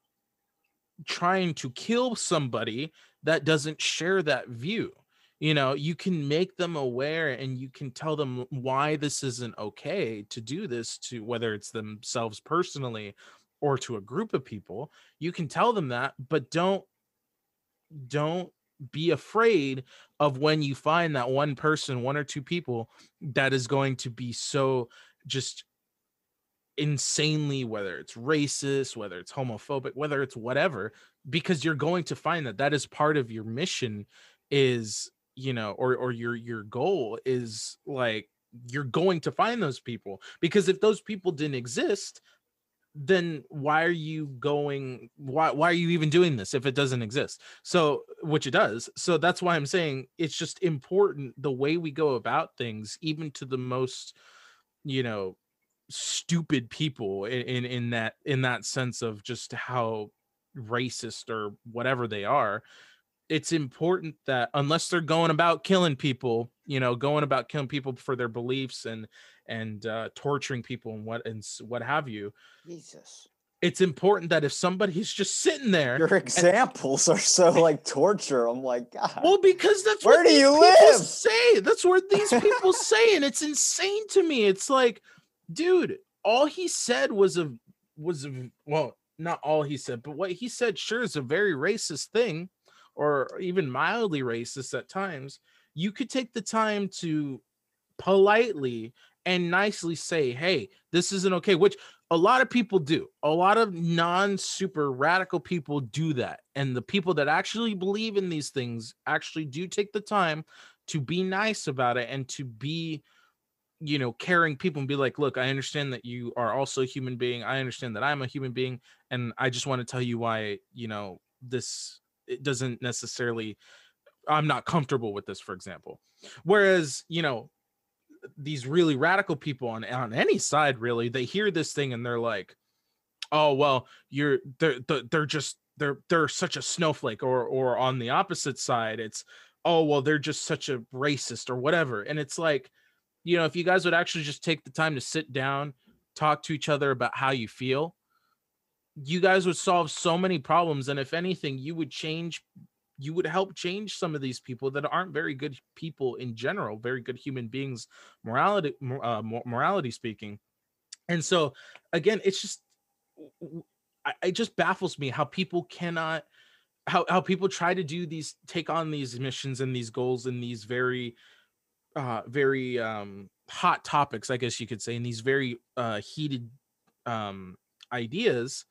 trying to kill somebody that doesn't share that view you know? You can make them aware and you can tell them why this isn't okay to do this to whether it's themselves personally or to a group of people. You can tell them that but don't don't be afraid of when you find that one person one or two people that is going to be so just insanely whether it's racist whether it's homophobic whether it's whatever because you're going to find that that is part of your mission is you know or or your your goal is like you're going to find those people. Because if those people didn't exist then why are you going why why are you even doing this if it doesn't exist? So which it does. So that's why i'm saying it's just important the way we go about things even to the most you know stupid people in, in in that in that sense of just how racist or whatever they are. It's important that unless they're going about killing people you know going about killing people for their beliefs and and uh torturing people and what and what have you Jesus. it's important that if somebody's just sitting there Your examples are so like torture. I'm like, God. well because that's Where what do you live? say that's what these people say and it's insane to me it's like dude all he said was a was a well not all he said but what he said sure is a very racist thing or even mildly racist at times you could take the time to politely and nicely say hey this isn't okay which a lot of people do. A lot of non super radical people do that and the people that actually believe in these things actually do take the time to be nice about it and to be you know caring people and be like look i understand that you are also a human being. I understand that i'm a human being and i just want to tell you why you know this it doesn't necessarily i'm not comfortable with this for example. Whereas you know these really radical people on on any side really they hear this thing and they're like oh well you're they're they're, just they're they're such a snowflake or or on the opposite side it's oh well they're just such a racist or whatever and it's like you know if you guys would actually just take the time to sit down talk to each other about how you feel you guys would solve so many problems and if anything you would change you would help change some of these people that aren't very good people in general very good human beings morality uh, mor- morality speaking. And so again it's just it just baffles me how people cannot how, how people try to do these take on these missions and these goals and these very uh very um hot topics i guess you could say and these very uh heated um ideas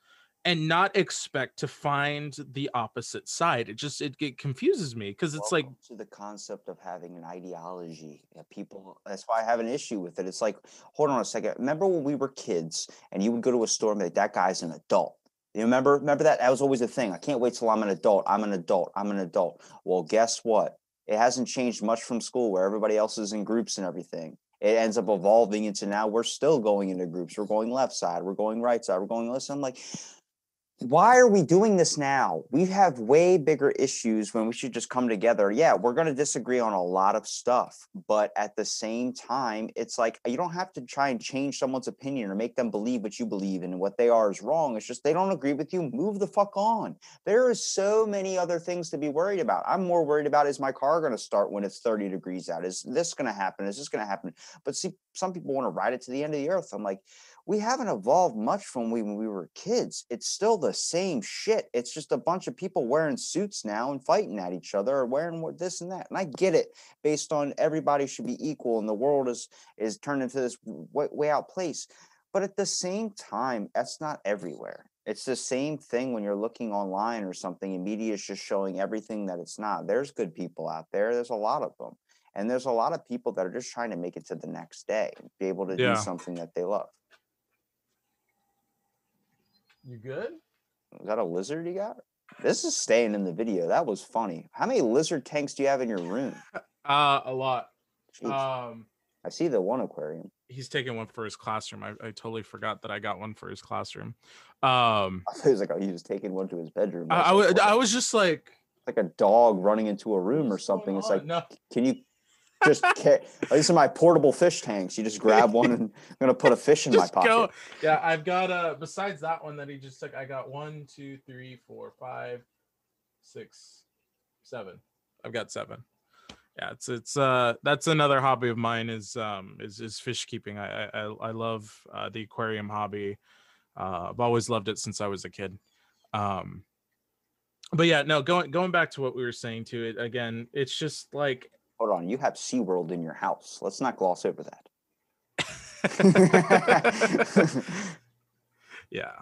and not expect to find the opposite side it just it, it confuses me because it's like to the concept of having an ideology. Yeah, people. That's why I have an issue with it. It's like, hold on a second. Remember when we were kids and you would go to a store and like, that guy's an adult. You remember? Remember that? That was always a thing. I can't wait till I'm an adult. I'm an adult. I'm an adult. Well, guess what? It hasn't changed much from school where everybody else is in groups and everything. It ends up evolving into now we're still going into groups. We're going left side. We're going right side. We're going left. I'm like, why are we doing this now? We have way bigger issues when we should just come together. Yeah, we're going to disagree on a lot of stuff, but at the same time, it's like you don't have to try and change someone's opinion or make them believe what you believe and what they are is wrong. It's just they don't agree with you. Move the fuck on. There are so many other things to be worried about. I'm more worried about is my car going to start when it's 30 degrees out? Is this going to happen? Is this going to happen? But see, some people want to ride it to the end of the earth. I'm like, we haven't evolved much from when we were kids. It's still the same shit. It's just a bunch of people wearing suits now and fighting at each other or wearing this and that. And I get it based on everybody should be equal and the world is is turned into this way, way out place. But at the same time, that's not everywhere. It's the same thing when you're looking online or something and media is just showing everything that it's not. There's good people out there. There's a lot of them. And there's a lot of people that are just trying to make it to the next day, be able to Yeah. do something that they love. You good? Is that a lizard you got? This is staying in the video. That was funny. How many lizard tanks do you have in your room? Uh, a lot. Jeez, Um, I see the one aquarium. he's taking one for his classroom. I, I totally forgot that I got one for his classroom. Um, I he was like, oh, he was taking one to his bedroom. I, was I, like, I was just like, like a dog running into a room or something. It's like, no, can you just ca- these are my portable fish tanks. You just grab one and I'm gonna put a fish in my pocket. go. Yeah, I've got uh besides that one that he just took, I got one, two, three, four, five, six, seven. I've got seven. Yeah, it's it's uh that's another hobby of mine is um is is fish keeping. I I I- love uh, the aquarium hobby. Uh, I've always loved it since I was a kid. Um, but yeah, no, going going back to what we were saying to it again, it's just like Hold on, you have SeaWorld in your house. Let's not gloss over that. yeah,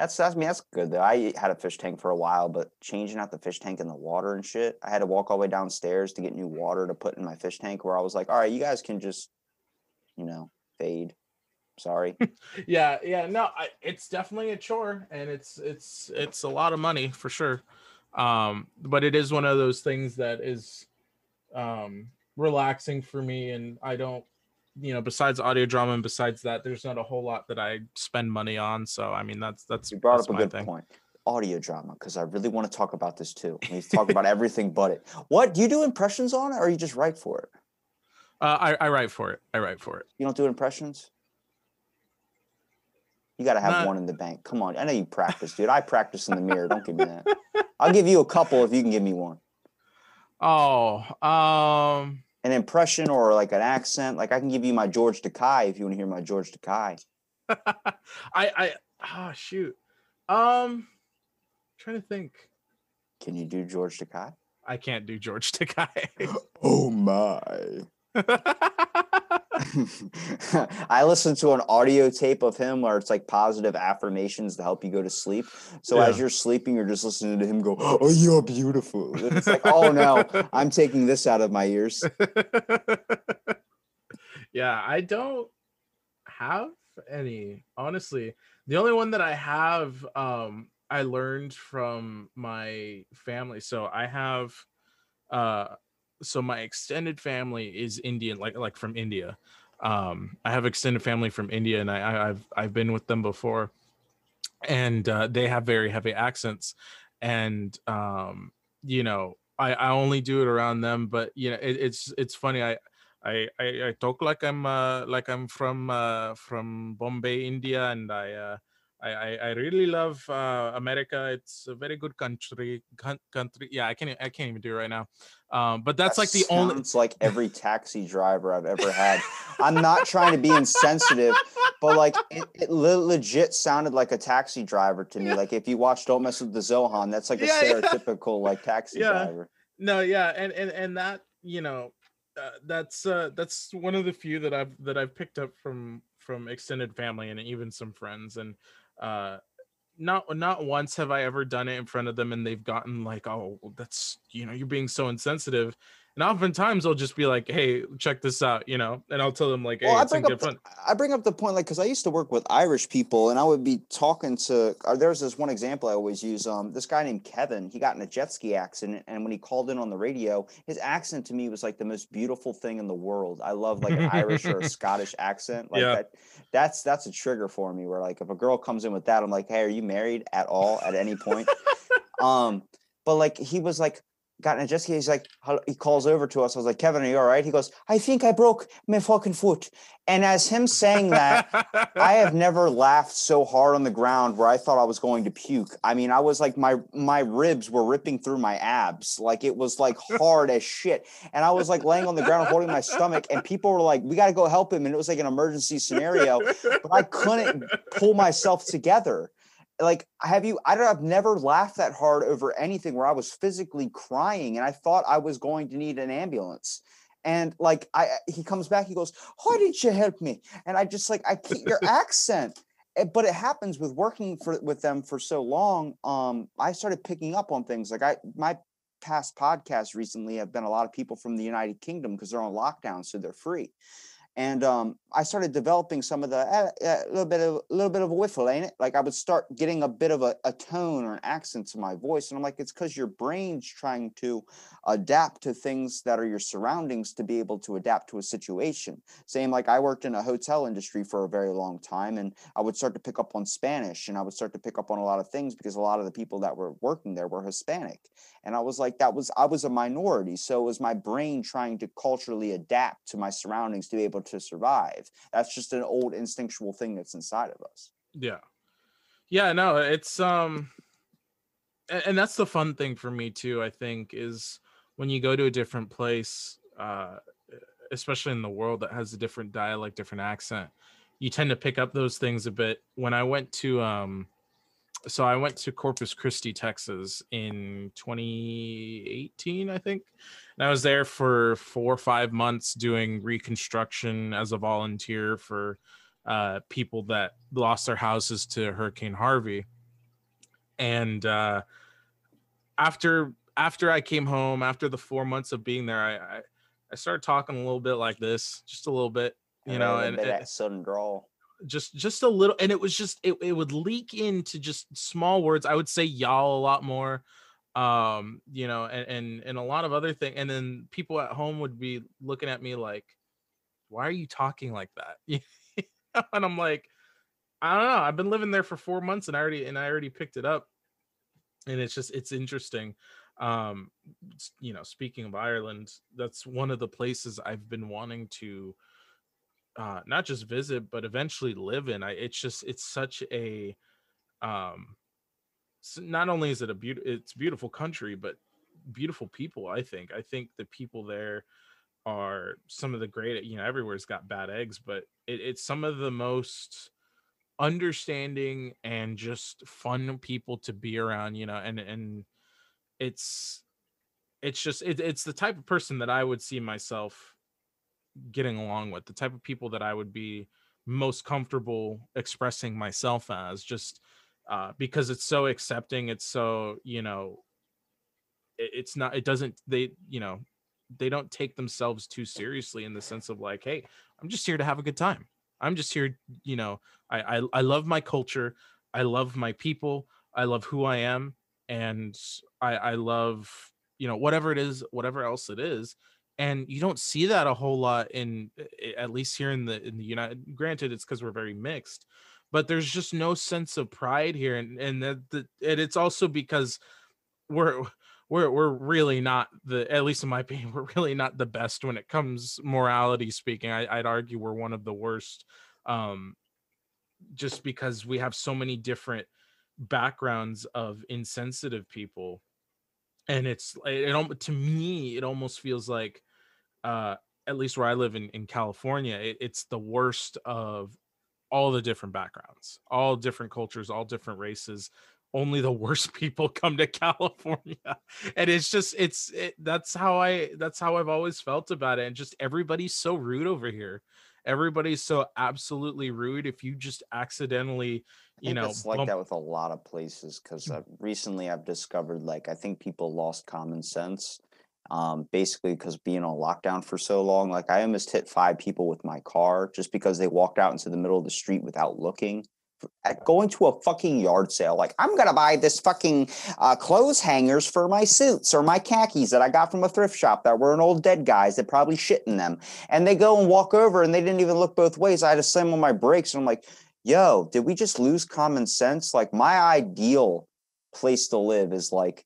That's that's I mean that's good though. I had a fish tank for a while, but changing out the fish tank and the water and shit, I had to walk all the way downstairs to get new water to put in my fish tank. Where I was like, all right, you guys can just, you know, fade. Sorry. yeah yeah no I, it's definitely a chore and it's it's it's a lot of money for sure um but it is one of those things that is um relaxing for me and i don't you know besides audio drama and besides that there's not a whole lot that i spend money on so i mean that's that's You brought that's up a good thing. point. Audio drama, because I really want to talk about this too. We talk about everything but it. What do you do impressions on it, or you just write for it? uh, I, I write for it i write for it You don't do impressions. You got to have Not- one in the bank. Come on, I know you practice, dude. I practice in the mirror. Don't give me that. I'll give you a couple if you can give me one. Oh um An impression or like an accent. Like I can give you my George Takei if you want to hear my George Takei. i i oh shoot um trying to think Can you do George Takei? i can't do george takei Oh my. I listened to an audio tape of him where it's like positive affirmations to help you go to sleep. So as you're sleeping, you're just listening to him go, "Oh, you're beautiful." And it's like, "Oh no, I'm taking this out of my ears." yeah, I don't have any, honestly. The only one that I have, um, I learned from my family. So I have, uh, so my extended family is Indian, like like from India. Um, I have extended family from India, and I, I've I've been with them before, and uh, they have very heavy accents, and um, you know, I I only do it around them, but you know, it, it's it's funny. I I, I I talk like I'm uh, like I'm from uh, from Bombay, India, and I uh, I, I I really love uh, America. It's a very good country. coun- Country, yeah. I can't I can't even do it right now. Um, but that's That like the only. It's like every taxi driver I've ever had. I'm not trying to be insensitive, but like it, it le- legit sounded like a taxi driver to me. Yeah. Like if you watch Don't Mess with the Zohan, that's like a Yeah, yeah. stereotypical like taxi Yeah. driver. no yeah and and and that you know uh, that's uh that's one of the few that i've that i've picked up from from extended family and even some friends and uh not not once have i ever done it in front of them and they've gotten like oh that's you know you're being so insensitive and oftentimes i'll just be like hey check this out you know and i'll tell them like hey Well, I bring, up, good I bring up the point, like, because I used to work with Irish people, and I would be talking to. There's this one example I always use. Um, this guy named Kevin, he got in a jet ski accident, and when he called in on the radio, his accent to me was like the most beautiful thing in the world. I love like an Irish or a Scottish accent, like Yeah. that. That's that's a trigger for me. Where like if a girl comes in with that, I'm like, hey, are you married at all at any point? um, but like he was like got in a jet ski. He's like, he calls over to us. I was like, Kevin, are you all right? He goes, I think I broke my fucking foot. And as him saying that, I have never laughed so hard on the ground where I thought I was going to puke. I mean, I was like, my my ribs were ripping through my abs. Like it was like hard as shit. And I was like laying on the ground holding my stomach, and people were like, we got to go help him. And it was like an emergency scenario, but I couldn't pull myself together. Like, have you? I don't. I've never laughed that hard over anything where I was physically crying, and I thought I was going to need an ambulance. And like, I he comes back, he goes, "Why didn't you help me?" And I just like, I can't. Your accent. Eh, But it happens with working for with them for so long. Um, I started picking up on things. Like I, my past podcasts recently have been a lot of people from the United Kingdom because they're on lockdown, so they're free. And um, I started developing some of the a little bit of a little bit of a whiffle, ain't it? Like I would start getting a bit of a, a tone or an accent to my voice, and I'm like, it's because your brain's trying to adapt to things that are your surroundings to be able to adapt to a situation. Same like I worked in a hotel industry for a very long time, and I would start to pick up on Spanish, and I would start to pick up on a lot of things because a lot of the people that were working there were Hispanic, and I was like, that was I was a minority, so it was my brain trying to culturally adapt to my surroundings to be able to survive. That's just an old instinctual thing that's inside of us. Yeah. Yeah, no, it's um and, and that's the fun thing for me too, I think, is when you go to a different place, uh especially in the world that has a different dialect, different accent, you tend to pick up those things a bit. When I went to um so I went to Corpus Christi, Texas in 2018, I think. And I was there for four or five months doing reconstruction as a volunteer for uh, people that lost their houses to Hurricane Harvey. And uh, after after I came home, after the four months of being there, I I, I started talking a little bit like this, just a little bit, you know, and, that sudden drawl. Just just a little and it was just it, it would leak into just small words i would say y'all a lot more um you know and and, and a lot of other things and then people at home would be looking at me like why are you talking like that? And i'm like i don't know i've been living there for four months and i already and i already picked it up. And it's just it's interesting um you know speaking of ireland that's one of the places i've been wanting to uh not just visit but eventually live in i it's just it's such a um not only is it a beautiful it's beautiful country but beautiful people i think. I think the people there are some of the great you know everywhere's got bad eggs but it, it's some of the most understanding and just fun people to be around you know and and it's it's just it, it's the type of person that i would see myself getting along with the type of people that i would be most comfortable expressing myself as just uh, because it's so accepting it's so you know it, it's not it doesn't they you know they don't take themselves too seriously in the sense of like hey i'm just here to have a good time. I'm just here you know i i, I love my culture. I love my people. I love who i am. And i i love you know whatever it is whatever else it is and you don't see that a whole lot in eh, at least here in the in the united granted it's because we're very mixed but there's just no sense of pride here and and that the, and it's also because we're we're we're really not the at least in my opinion we're really not the best when it comes morality speaking I, i'd argue we're one of the worst um just because we have so many different backgrounds of insensitive people and it's it, al- to me it almost feels like uh at least where i live in in california it, it's the worst of all the different backgrounds all different cultures all different races. Only the worst people come to california. And it's just it's it, that's how i that's how i've always felt about it. And just everybody's so rude over here. Everybody's so absolutely rude. If you just accidentally you know it's like bump- that with a lot of places because uh, recently I've discovered like I think people lost common sense. Um, basically, because being on lockdown for so long, like I almost hit five people with my car just because they walked out into the middle of the street without looking. At going to a fucking yard sale, like I'm gonna buy this fucking uh, clothes hangers for my suits or my khakis that I got from a thrift shop that were an old dead guys that probably shit in them. And they go and walk over and they didn't even look both ways. I had to slam on my brakes and I'm like, yo, did we just lose common sense? Like my ideal place to live is like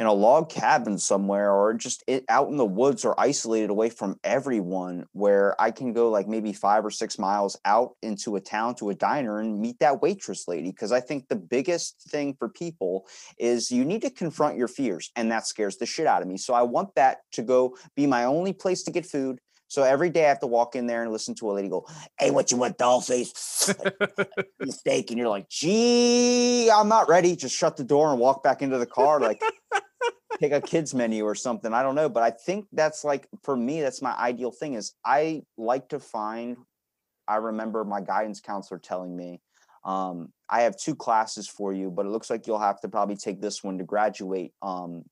in a log cabin somewhere or just it, out in the woods or isolated away from everyone where I can go like maybe five or six miles out into a town to a diner and meet that waitress lady. Cause I think the biggest thing for people is you need to confront your fears and that scares the shit out of me. So I want that to go be my only place to get food. So every day I have to walk in there and listen to a lady go, Hey, what you want, doll face? Mistake. And you're like, gee, I'm not ready. Just shut the door and walk back into the car. Like take a kids menu or something. I don't know. But I think that's like for me, that's my ideal thing is I like to find I remember my guidance counselor telling me, um, I have two classes for you, but it looks like you'll have to probably take this one to graduate. Um,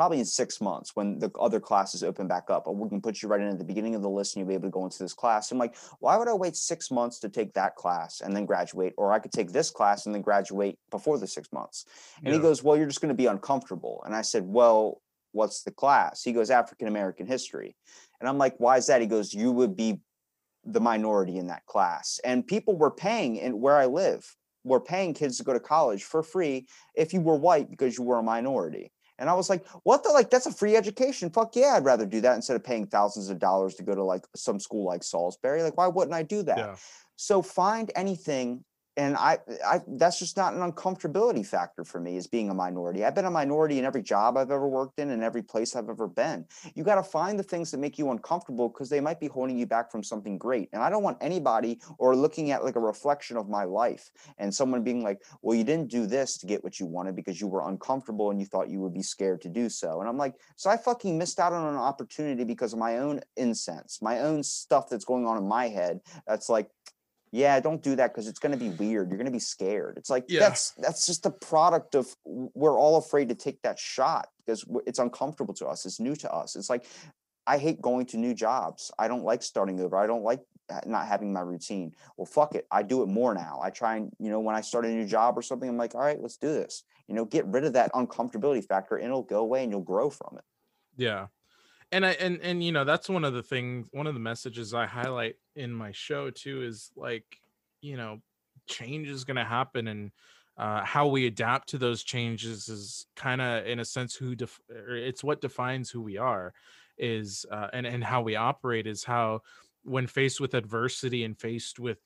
probably in six months when the other classes open back up. Or we can put you right in at the beginning of the list and you'll be able to go into this class. I'm like, why would I wait six months to take that class and then graduate? Or I could take this class and then graduate before the six months. And he goes, Well, you're just going to be uncomfortable. And I said, Well, what's the class? He goes, African American history. And I'm like, Why is that? He goes, You would be the minority in that class. And people were paying in where I live, were paying kids to go to college for free if you were white because you were a minority. And I was like, what the like that's a free education. Fuck yeah, I'd rather do that instead of paying thousands of dollars to go to like some school like Salisbury. Like, why wouldn't I do that? Yeah. So find anything and I, I that's just not an uncomfortability factor for me as being a minority. I've been a minority in every job I've ever worked in and every place I've ever been. You got to find the things that make you uncomfortable because they might be holding you back from something great. And I don't want anybody or looking at like a reflection of my life and someone being like, "Well, you didn't do this to get what you wanted because you were uncomfortable and you thought you would be scared to do so." And I'm like, "So I fucking missed out on an opportunity because of my own incense, my own stuff that's going on in my head. That's like yeah, don't do that because it's going to be weird. You're going to be scared. It's like Yeah. that's that's just a product of we're all afraid to take that shot because it's uncomfortable to us. It's new to us. It's like I hate going to new jobs. I don't like starting over. I don't like not having my routine. Well, fuck it. I do it more now. I try and you know when I start a new job or something, I'm like, all right, let's do this. You know, get rid of that uncomfortability factor, and it'll go away, and you'll grow from it. Yeah. And I and and you know that's one of the things one of the messages I highlight in my show too is like you know change is going to happen and uh, how we adapt to those changes is kind of in a sense who def- it's what defines who we are is uh, and and how we operate is how when faced with adversity and faced with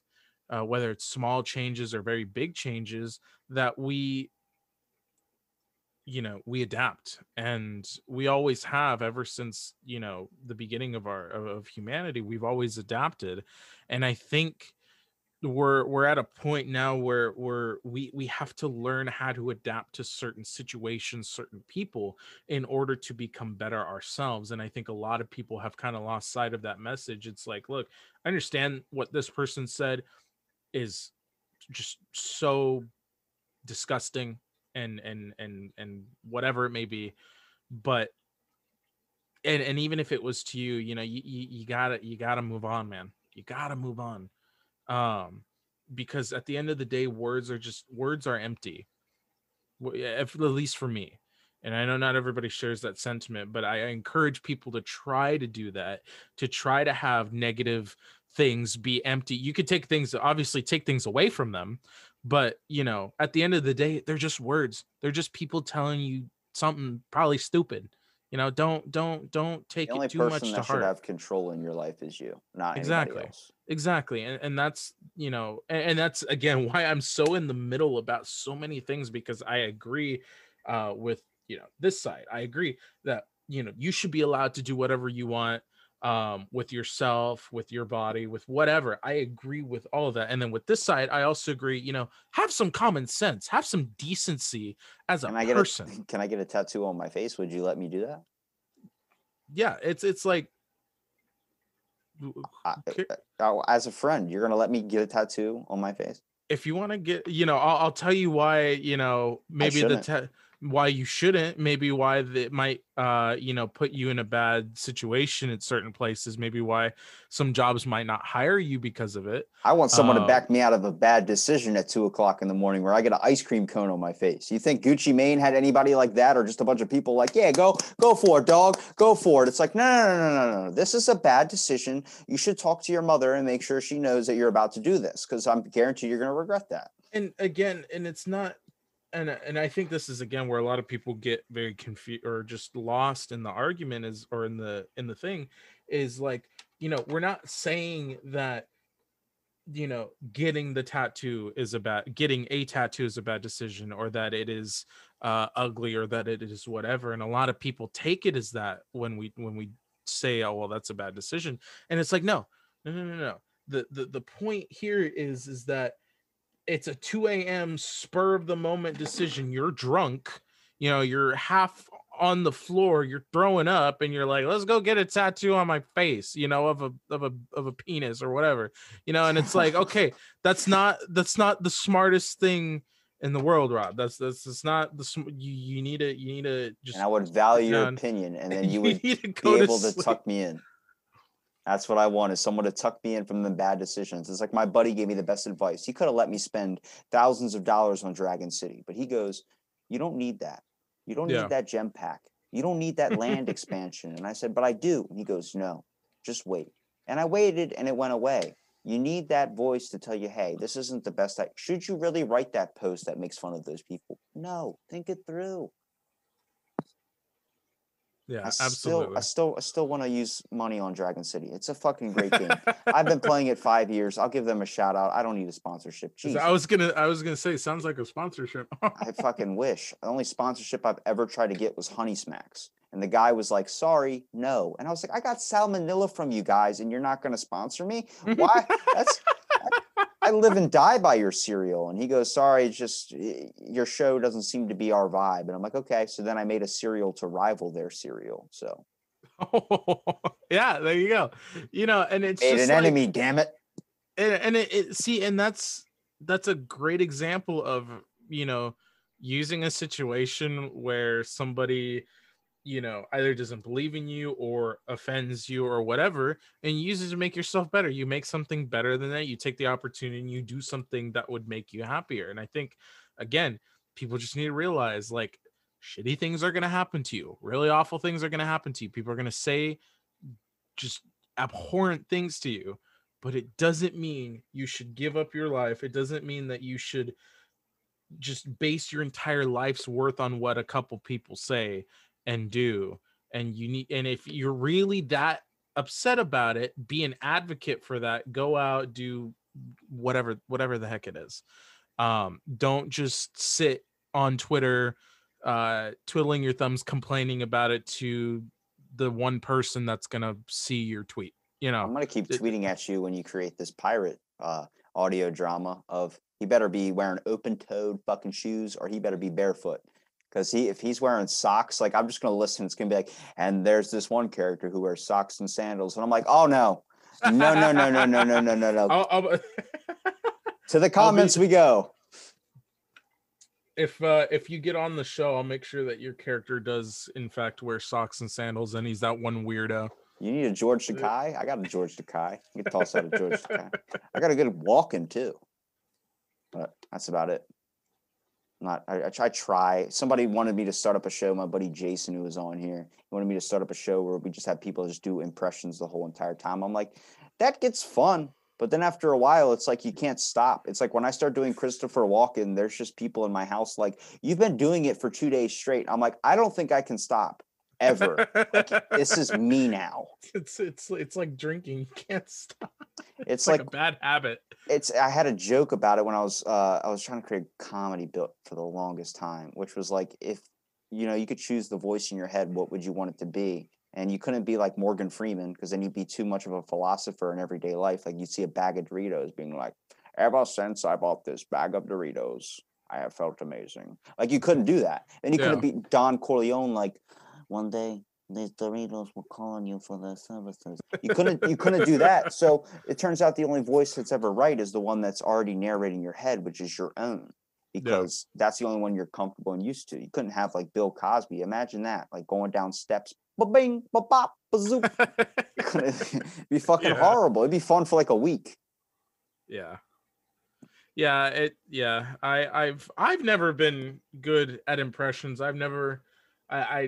uh, whether it's small changes or very big changes that we you know we adapt and we always have ever since you know the beginning of our of, of humanity we've always adapted and i think we're we're at a point now where where we we have to learn how to adapt to certain situations certain people in order to become better ourselves and i think a lot of people have kind of lost sight of that message. It's like look i understand what this person said is just so disgusting and and and and whatever it may be but and and even if it was to you you know you you, you gotta you gotta move on man. You gotta move on. Um because at the end of the day words are just words are empty. If, at least for me. And i know not everybody shares that sentiment but i encourage people to try to do that to try to have negative things be empty. You could take things obviously take things away from them but you know at the end of the day they're just words. They're just people telling you something probably stupid you know don't don't don't take The only it too person much to that should have control in your life is you, not Exactly. exactly and, and that's you know and, and that's again why i'm so in the middle about so many things because i agree uh with you know this side. I agree that you know you should be allowed to do whatever you want um with yourself with your body with whatever i agree with all of that and then with this side i also agree you know have some common sense have some decency as a Can I get person a Can I get a tattoo on my face? Would you let me do that? yeah it's it's like w- I- Okay. uh, uh, as a friend, you're gonna let me get a tattoo on my face? if you want to get you know I'll, I'll tell you why you know maybe the shouldn't. Why you shouldn't maybe why it might uh you know put you in a bad situation at certain places maybe why some jobs might not hire you because of it I want someone Uh, to back me out of a bad decision at two o'clock in the morning where I get an ice cream cone on my face. You think Gucci Mane had anybody like that, or just a bunch of people like, yeah, go, go for it, dog, go for it? It's like, no, no, no, no, no, no. This is a bad decision. You should talk to your mother and make sure she knows that you're about to do this, because I'm guaranteed you're gonna regret that. and again and it's not and and i think this is again where a lot of people get very confused or just lost in the argument is or in the in the thing is like you know we're not saying that you know getting the tattoo is a bad getting a tattoo is a bad decision or that it is uh ugly or that it is whatever and a lot of people take it as that when we when we say oh well that's a bad decision and it's like no no no no no. The the, the point here is is that it's a 2 a.m spur of the moment decision you're drunk you know you're half on the floor you're throwing up and you're like let's go get a tattoo on my face you know of a of a of a penis or whatever you know and it's like okay that's not that's not the smartest thing in the world, Rob. That's that's it's not the sm- you you need to you need to just and I would value your opinion, and then you would need to be able to tuck me in. That's what I want is someone to tuck me in from the bad decisions. It's like my buddy gave me the best advice. He could have let me spend thousands of dollars on Dragon City, but he goes, You don't need that. You don't Yeah. need that gem pack. You don't need that land expansion. And I said, But I do. And he goes, No, just wait. And I waited and it went away. You need that voice to tell you, hey, this isn't the best. I should you really write that post that makes fun of those people? No, think it through. Yeah, I still, absolutely. I still, I still want to use money on Dragon City. It's a fucking great game. I've been playing it five years. I'll give them a shout out. I don't need a sponsorship. Jesus, I was gonna I was gonna say sounds like a sponsorship. I fucking wish. The only sponsorship I've ever tried to get was Honey Smacks. And the guy was like, sorry, no. And I was like, I got salmonella from you guys, and you're not going to sponsor me? Why? That's I, live and die by your cereal. And he goes, sorry, it's just your show doesn't seem to be our vibe. And I'm like, okay. So then I made a cereal to rival their cereal. So yeah, there you go. You know, and it's made just an like- enemy, damn it. and, and it, it see and that's that's a great example of you know using a situation where somebody you know either doesn't believe in you or offends you or whatever and you use it to make yourself better you make something better than that you take the opportunity and you do something that would make you happier and i think again people just need to realize like shitty things are going to happen to you really awful things are going to happen to you people are going to say just abhorrent things to you but it doesn't mean you should give up your life. It doesn't mean that you should just base your entire life's worth on what a couple people say and do. And you need, and if you're really that upset about it, be an advocate for that. Go out, do whatever, whatever the heck it is. Um, don't just sit on Twitter, uh, twiddling your thumbs, complaining about it to the one person that's gonna see your tweet. You know, I'm gonna keep it- tweeting at you when you create this pirate uh, audio drama of he better be wearing open-toed fucking shoes or he better be barefoot. Because he, if he's wearing socks, like I'm just gonna listen. It's gonna be like, and there's this one character who wears socks and sandals, and I'm like, oh no, no, no, no, no, no, no, no, no, no. I'll, I'll, To the comments we go. if uh if you get on the show, I'll make sure that your character does in fact wear socks and sandals, and he's that one weirdo. You need a George Takei? I got a George Takei. You can toss out a George Takei. I got a good Walken too. But that's about it. Not I, I try. Somebody wanted me to start up a show. My buddy Jason, who was on here, he wanted me to start up a show where we just have people just do impressions the whole entire time. I'm like, that gets fun. But then after a while, it's like you can't stop. It's like when I start doing Christopher Walken, there's just people in my house like, you've been doing it for two days straight. I'm like, I don't think I can stop ever. like, this is me now. it's it's it's like drinking. You can't stop. It's, It's like, like, a bad habit. it's I had a joke about it when I was uh I was trying to create a comedy bit for the longest time, which was like if you know you could choose the voice in your head, what would you want it to be? And you couldn't be like Morgan Freeman because then you'd be too much of a philosopher in everyday life. Like you'd see a bag of Doritos being like, ever since I bought this bag of Doritos, I have felt amazing. Like you couldn't do that. And you couldn't be Don Corleone like one day these Doritos were calling you for their services. You couldn't you couldn't do that. So it turns out the only voice that's ever right is the one that's already narrating your head, which is your own. Because that's the only one you're comfortable and used to. You couldn't have like Bill Cosby. Imagine that, like going down steps, ba bing, ba bop, ba zoop. It'd be fucking Yeah. horrible. It'd be fun for like a week. yeah yeah it yeah i i've i've never been good at impressions i've never i i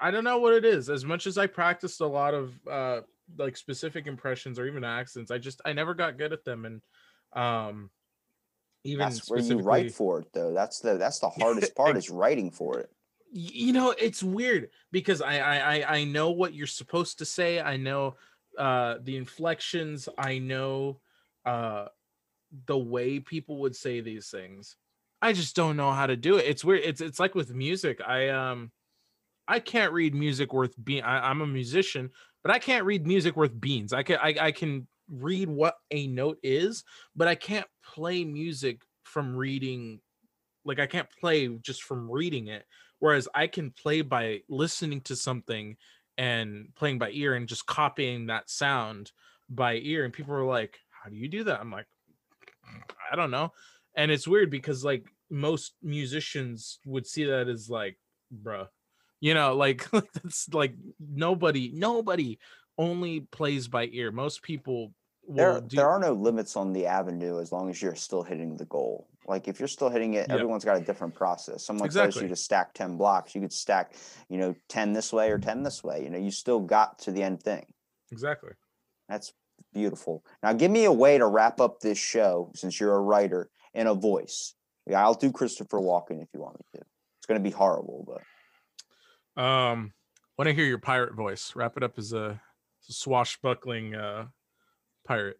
i don't know what it is. As much as i practiced a lot of uh like specific impressions or even accents i just i never got good at them and um even That's where you write for it, though. That's the that's the hardest part is writing for it. you know it's weird because I, I i know what you're supposed to say. I know uh the inflections. I know uh the way people would say these things. I just don't know how to do it. It's weird. It's it's like with music. I um i can't read music worth being i'm a musician but i can't read music worth beans. I can I, I can read what a note is but i can't play music from reading like i can't play just from reading it. Whereas i can play by listening to something and playing by ear and just copying that sound by ear. And people are like how do you do that? I'm like i don't know. And it's weird because like most musicians would see that as like bruh you know like like that's like nobody nobody only plays by ear most people will There, do, there are no limits on the avenue as long as you're still hitting the goal. Like if you're still hitting it, everyone's got a different process. Someone tells you to stack 10 blocks, you could stack, you know, 10 this way or 10 this way. You know, you still got to the end thing. exactly That's beautiful. Now give me a way to wrap up this show since you're a writer in a voice. Yeah, I'll do Christopher Walken if you want me to. It's gonna be horrible, but um want to hear your pirate voice wrap it up as a, as a swashbuckling uh pirate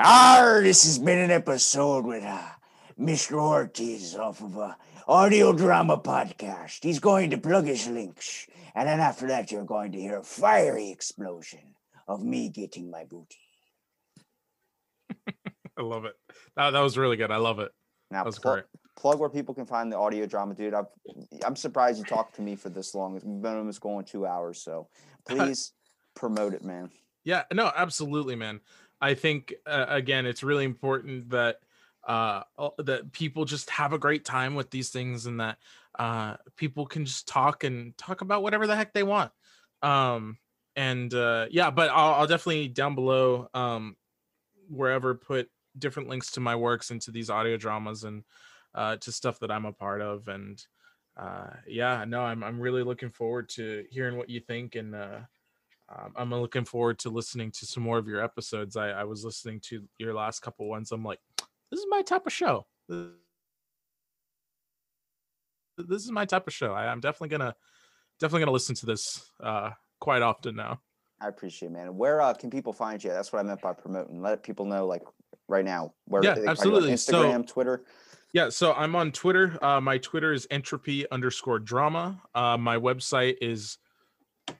Ah, this has been an episode with uh, Mr. Ortiz off of a audio drama podcast. He's going to plug his links, and then after that, you're going to hear a fiery explosion of me getting my booty. i love it that, that was really good i love it Now, that was pl- great plug where people can find the audio drama, dude. I've, I'm surprised you talked to me for this long. We've been almost going two hours, so please promote it, man. Yeah, no, absolutely, man. I think uh, again, it's really important that uh that people just have a great time with these things, and that uh people can just talk and talk about whatever the heck they want. Um, and uh yeah, but I'll, I'll definitely down below um wherever put different links to my works and to these audio dramas and uh to stuff that I'm a part of and uh yeah no i'm i'm really looking forward to hearing what you think and uh um, I'm looking forward to listening to some more of your episodes. I, I was listening to your last couple ones. I'm like, this is my type of show. This is my type of show. I, I'm definitely gonna definitely gonna listen to this uh, quite often now. I appreciate it, man. Where uh, can people find you? That's what I meant by promoting. Let people know, like right now, where Yeah, they can find you absolutely. So- Instagram, Twitter. Yeah, so I'm on Twitter. Uh, my Twitter is entropy underscore drama. Uh, my website is. Let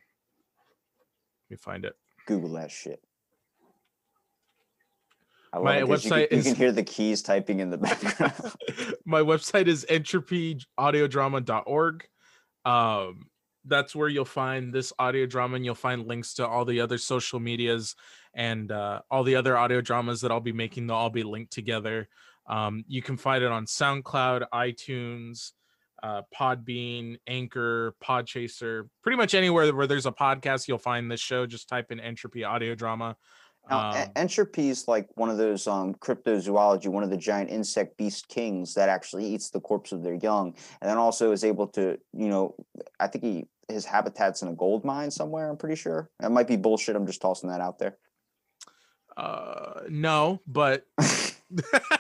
me find it. Google that shit. I My it 'cause you can, website you can hear the keys typing in the background. my website is entropyaudiodrama.org. Um, that's where you'll find this audio drama and you'll find links to all the other social medias and uh, all the other audio dramas that I'll be making. They'll all be linked together. Um, you can find it on SoundCloud, iTunes, uh, Podbean, Anchor, Podchaser, pretty much anywhere where there's a podcast, you'll find this show. Just type in Entropy Audio Drama. Now, Um, entropy is like one of those um, cryptozoology, one of the giant insect beast kings that actually eats the corpse of their young, and then also is able to, you know, I think he his habitat's in a gold mine somewhere. I'm pretty sure that might be bullshit. I'm just tossing that out there. uh, no, but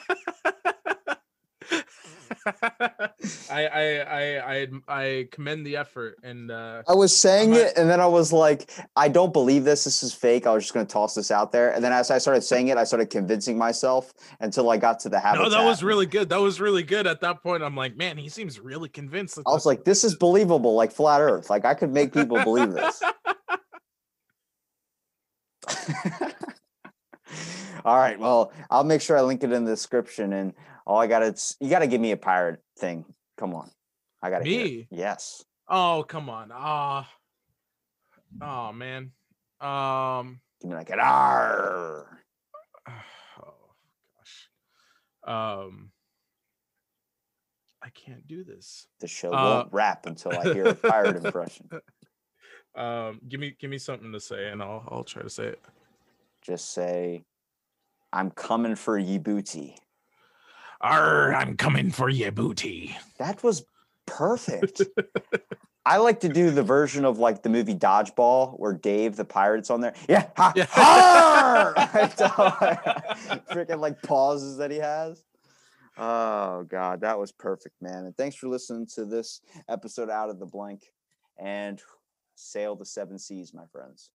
I, I I I commend the effort and uh I was saying it, and then I was like, I don't believe this. This is fake. I was just going to toss this out there, and then as I started saying it, I started convincing myself until I got to the habit. no that was really good that was really good at that point i'm like man he seems really convinced I was like, this is believable, like flat Earth. Like I could make people believe this. all right. Well, I'll make sure I link it in the description. And all I got to, you got to give me a pirate thing. Come on. I got to. Me? Yes. oh come on ah oh man um Give me like an R. oh gosh um i can't do this The show Uh, won't wrap until I hear a pirate impression. um give me give me something to say and i'll i'll try to say it Just say, I'm coming for ye booty. Arr, i'm coming for you booty That was perfect. I like to do the version of like the movie Dodgeball where Dave the pirate's on there. Yeah. Ha, Yeah. har! Freaking like pauses that he has. Oh God, that was perfect, man. And thanks for listening to this episode out of the blank and sail the seven seas, my friends.